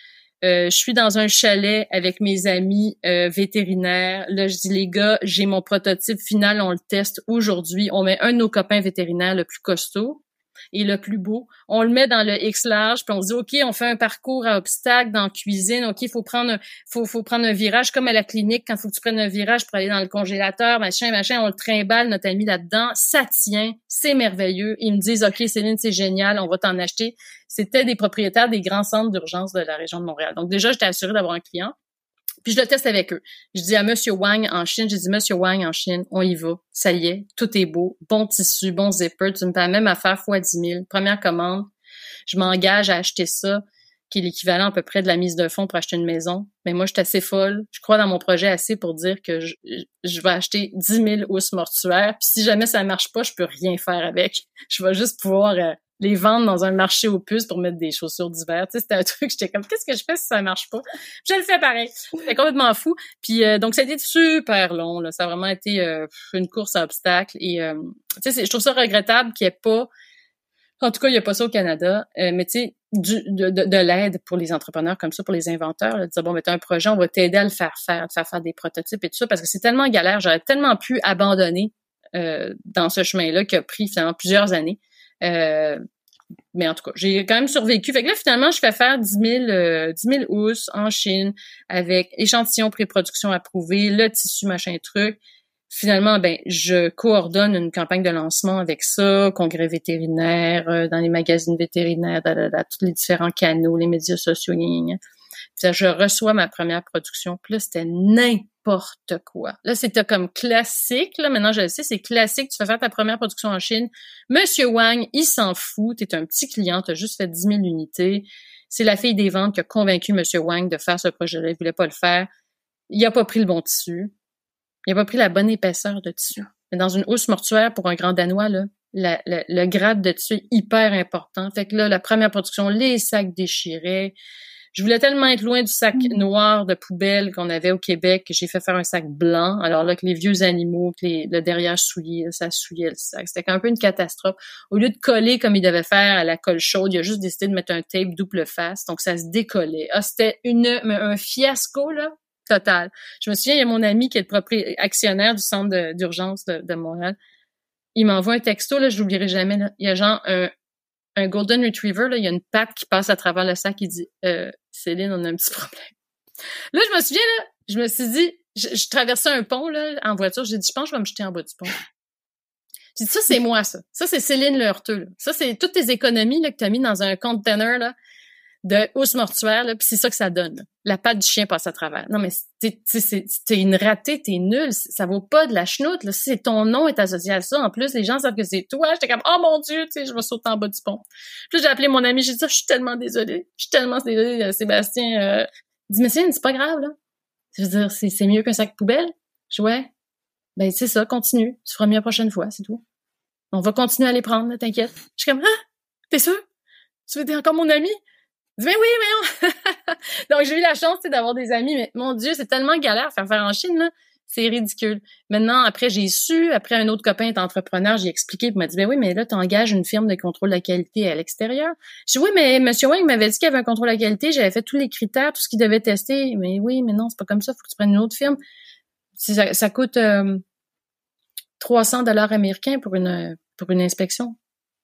[SPEAKER 5] Euh, je suis dans un chalet avec mes amis vétérinaires. Là, je dis les gars, j'ai mon prototype final, on le teste aujourd'hui. On met un de nos copains vétérinaires le plus costaud et le plus beau. On le met dans le X large, puis on se dit OK, on fait un parcours à obstacles dans cuisine. OK, il faut prendre faut faut prendre un virage comme à la clinique quand faut que tu prennes un virage pour aller dans le congélateur, machin machin, on le trimballe notre ami là-dedans, ça tient, c'est merveilleux. Ils me disent OK, Céline, c'est génial, on va t'en acheter. C'était des propriétaires des grands centres d'urgence de la région de Montréal. Donc déjà, j'étais assurée d'avoir un client. Puis je le teste avec eux. Je dis à Monsieur Wang en Chine, je dis Monsieur Wang en Chine, on y va. Ça y est, tout est beau, bon tissu, bon zipper. Tu me permets même à faire fois 10 000. Première commande, je m'engage à acheter ça, qui est l'équivalent à peu près de la mise de fonds pour acheter une maison. Mais moi, je suis assez folle. Je crois dans mon projet assez pour dire que je, je vais acheter 10 000 housses mortuaires. Puis si jamais ça marche pas, je peux rien faire avec. Je vais juste pouvoir euh, les vendre dans un marché aux puces pour mettre des chaussures d'hiver. Tu sais, c'était un truc, j'étais comme, qu'est-ce que je fais si ça marche pas? Je le fais pareil. C'était complètement fou. Puis euh, donc, ça a été super long. Là. Ça a vraiment été euh, une course à obstacles. Et euh, tu sais, je trouve ça regrettable qu'il n'y ait pas... En tout cas, il n'y a pas ça au Canada. mais tu sais, de, de, l'aide pour les entrepreneurs comme ça, pour les inventeurs. Là, de dire, bon, mais t'as un projet, on va t'aider à le faire faire, te faire faire des prototypes et tout ça, parce que c'est tellement galère. J'aurais tellement pu abandonner dans ce chemin-là qui a pris finalement plusieurs années. Euh, mais en tout cas, j'ai quand même survécu. Fait que là, finalement, je fais faire 10 000, euh, 10 housses en Chine avec échantillons pré-production approuvés, le tissu, machin truc. Finalement, ben, je coordonne une campagne de lancement avec ça, congrès vétérinaire, euh, dans les magazines vétérinaires, tous les différents canaux, les médias sociaux, je reçois ma première production. Puis là, c'était n'importe quoi. Là, c'était comme classique. Là, maintenant, je le sais, c'est classique. Tu fais faire ta première production en Chine. Monsieur Wang, il s'en fout. Tu es un petit client. Tu as juste fait 10 000 unités. C'est la fille des ventes qui a convaincu Monsieur Wang de faire ce projet-là. Il voulait pas le faire. Il a pas pris le bon tissu. Il a pas pris la bonne épaisseur de tissu. Mais dans une housse mortuaire pour un grand Danois, là, le grade de tissu est hyper important. Fait que là, la première production, les sacs déchirés, je voulais tellement être loin du sac mm. noir de poubelle qu'on avait au Québec que j'ai fait faire un sac blanc. Alors là, que les vieux animaux, que les, le derrière souillé, ça souillait le sac. C'était un peu une catastrophe. Au lieu de coller comme il devait faire à la colle chaude, il a juste décidé de mettre un tape double face. Donc ça se décollait. Ah, c'était une, un fiasco, là total. Je me souviens, il y a mon ami qui est le propriétaire actionnaire du centre d'urgence de, de, Montréal. Il m'envoie un texto, là, je l'oublierai jamais. Là. Il y a genre un, un golden retriever, là, il y a une patte qui passe à travers le sac qui dit euh, Céline, on a un petit problème. Là, je me souviens, là, je me suis dit, je, traversais un pont là, en voiture, j'ai dit, je pense que je vais me jeter en bas du pont. J'ai dit, ça, c'est moi, ça. Ça, c'est Céline Leurteux. Ça, c'est toutes tes économies là, que tu as mis dans un container là, de hausse mortuaire, puis c'est ça que ça donne. La patte du chien passe à travers. Non, mais t'es une ratée, t'es nulle. Ça vaut pas de la chenoute. Là. Si ton nom est associé à ça, en plus, les gens savent que c'est toi. J'étais comme, oh mon Dieu, tu sais, je vais sauter en bas du pont. Puis j'ai appelé mon ami, j'ai dit, je suis tellement désolée. Je suis tellement désolée, euh, Sébastien. Euh... Il dit, mais c'est pas grave, là. Je veux dire, c'est mieux qu'un sac poubelle. Je ouais. Ben, c'est ça, continue. Tu feras mieux la prochaine fois, c'est tout. On va continuer à les prendre, t'inquiète. Je suis comme, ah, t'es sûr? Tu veux dire encore mon ami? Mais oui, mais non. Donc, j'ai eu la chance d'avoir des amis, mais mon Dieu, c'est tellement galère faire faire en Chine, là. C'est ridicule. Maintenant, après, j'ai su, après un autre copain est entrepreneur, j'ai expliqué, il m'a dit, ben oui, mais là, tu engages une firme de contrôle de la qualité à l'extérieur. Je dis, oui, mais Monsieur Wang m'avait dit qu'il y avait un contrôle de la qualité, j'avais fait tous les critères, tout ce qu'il devait tester. Mais oui, mais non, c'est pas comme ça, faut que tu prennes une autre firme. Ça, coûte 300 euh, dollars américains pour une, pour une inspection.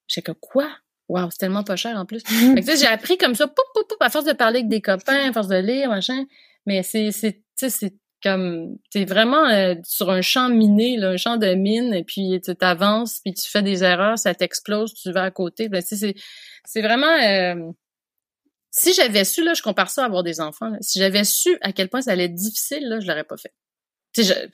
[SPEAKER 5] J'ai que quoi? Wow, c'est tellement pas cher en plus. Fait que, j'ai appris comme ça, poup, poup, poup, à force de parler avec des copains, à force de lire, machin. Mais c'est, c'est, c'est comme, t'es vraiment euh, sur un champ miné, là, un champ de mine, et puis tu t'avances, puis tu fais des erreurs, ça t'explose, tu vas à côté. Ben, c'est, c'est vraiment... Euh, si j'avais su, là, je compare ça à avoir des enfants, si j'avais su à quel point ça allait être difficile, là, je l'aurais pas fait. Tu sais,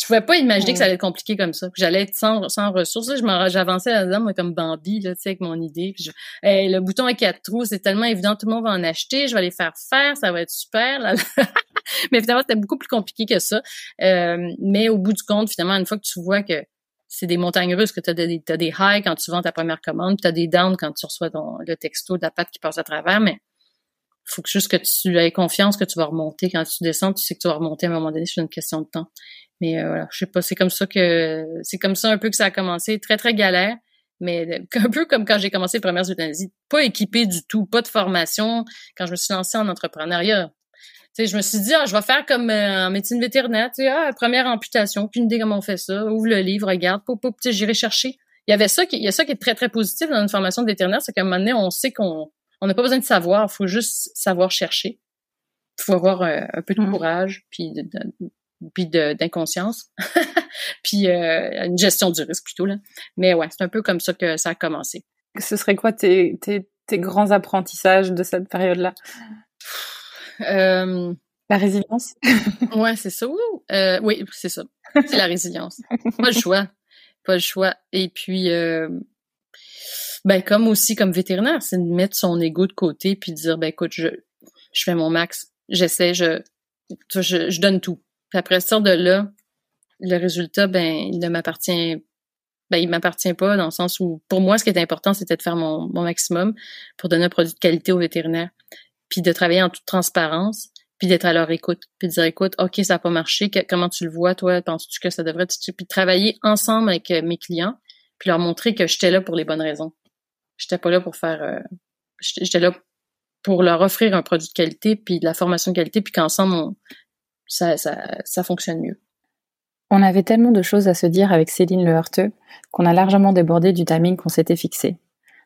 [SPEAKER 5] je pouvais pas imaginer que ça allait être compliqué comme ça. J'allais être sans, sans ressources. J'avançais là-dedans, moi, comme Bambi, là, tu sais, avec mon idée. Puis le bouton à quatre trous, c'est tellement évident, tout le monde va en acheter. Je vais les faire faire, ça va être super. Là. mais finalement, c'était beaucoup plus compliqué que ça. Euh, mais au bout du compte, finalement, une fois que tu vois que c'est des montagnes russes, que tu as des, as des highs quand tu vends ta première commande, puis tu as des downs quand tu reçois ton, le texto de la pâte qui passe à travers, mais faut que juste que tu aies confiance que tu vas remonter. Quand tu descends, tu sais que tu vas remonter à un moment donné, c'est une question de temps. Mais euh, voilà, je sais pas, c'est comme ça que c'est comme ça un peu que ça a commencé, très très galère, mais un peu comme quand j'ai commencé les premières euthanasies, pas équipé du tout, pas de formation. Quand je me suis lancée en entrepreneuriat, tu sais, je me suis dit ah, je vais faire comme euh, en médecine vétérinaire, tu sais, ah, première amputation, aucune idée comment on fait ça, ouvre le livre, regarde, pop pop, tu sais, j'irai chercher il y avait ça qui, il y a ça qui est très, très positif dans une formation de vétérinaire, c'est qu'à un moment donné, on sait qu'on on n'a pas besoin de savoir, il faut juste savoir chercher. Il faut avoir euh, un, peu de mm. courage, puis de, puis d'inconscience, puis euh, une gestion du risque plutôt. Là. Mais ouais, c'est un peu comme ça que ça a commencé.
[SPEAKER 4] Ce serait quoi tes, tes, tes grands apprentissages de cette période-là? Euh, La résilience?
[SPEAKER 5] Ouais, c'est ça. Euh, oui, c'est ça. C'est la résilience. Pas le choix. Pas le choix. Et puis, ben comme aussi comme vétérinaire, c'est de mettre son ego de côté puis de dire, ben écoute, je, je fais mon max. J'essaie, je, je, je donne tout. Puis après ça, de là, le résultat, ben, il ne m'appartient ben, il m'appartient pas dans le sens où, pour moi, ce qui est important, c'était de faire mon, maximum pour donner un produit de qualité aux vétérinaires, puis de travailler en toute transparence, puis d'être à leur écoute, puis de dire, écoute, OK, ça n'a pas marché, comment tu le vois, toi, penses-tu que ça devrait, puis de travailler ensemble avec euh, mes clients, puis leur montrer que j'étais là pour les bonnes raisons. J'étais pas là pour faire, euh, j'étais là pour leur offrir un produit de qualité, puis de la formation de qualité, puis qu'ensemble, ça, ça, ça fonctionne mieux.
[SPEAKER 1] On avait tellement de choses à se dire avec Céline Le Heurteux qu'on a largement débordé du timing qu'on s'était fixé.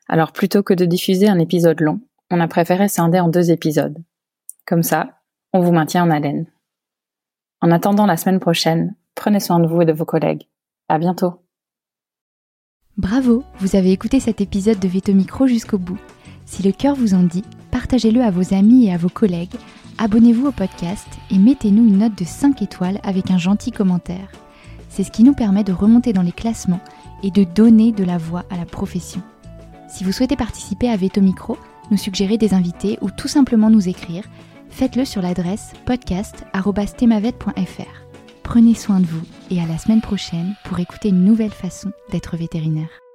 [SPEAKER 1] Alors plutôt que de diffuser un épisode long, on a préféré scinder en deux épisodes. Comme ça, on vous maintient en haleine. En attendant la semaine prochaine, prenez soin de vous et de vos collègues. À bientôt.
[SPEAKER 2] Bravo, vous avez écouté cet épisode de Veto Micro jusqu'au bout. Si le cœur vous en dit, partagez-le à vos amis et à vos collègues abonnez-vous au podcast et mettez-nous une note de 5 étoiles avec un gentil commentaire. C'est ce qui nous permet de remonter dans les classements et de donner de la voix à la profession. Si vous souhaitez participer à Veto Micro, nous suggérer des invités ou tout simplement nous écrire, faites-le sur l'adresse podcast.themavet.fr. Prenez soin de vous et à la semaine prochaine pour écouter une nouvelle façon d'être vétérinaire.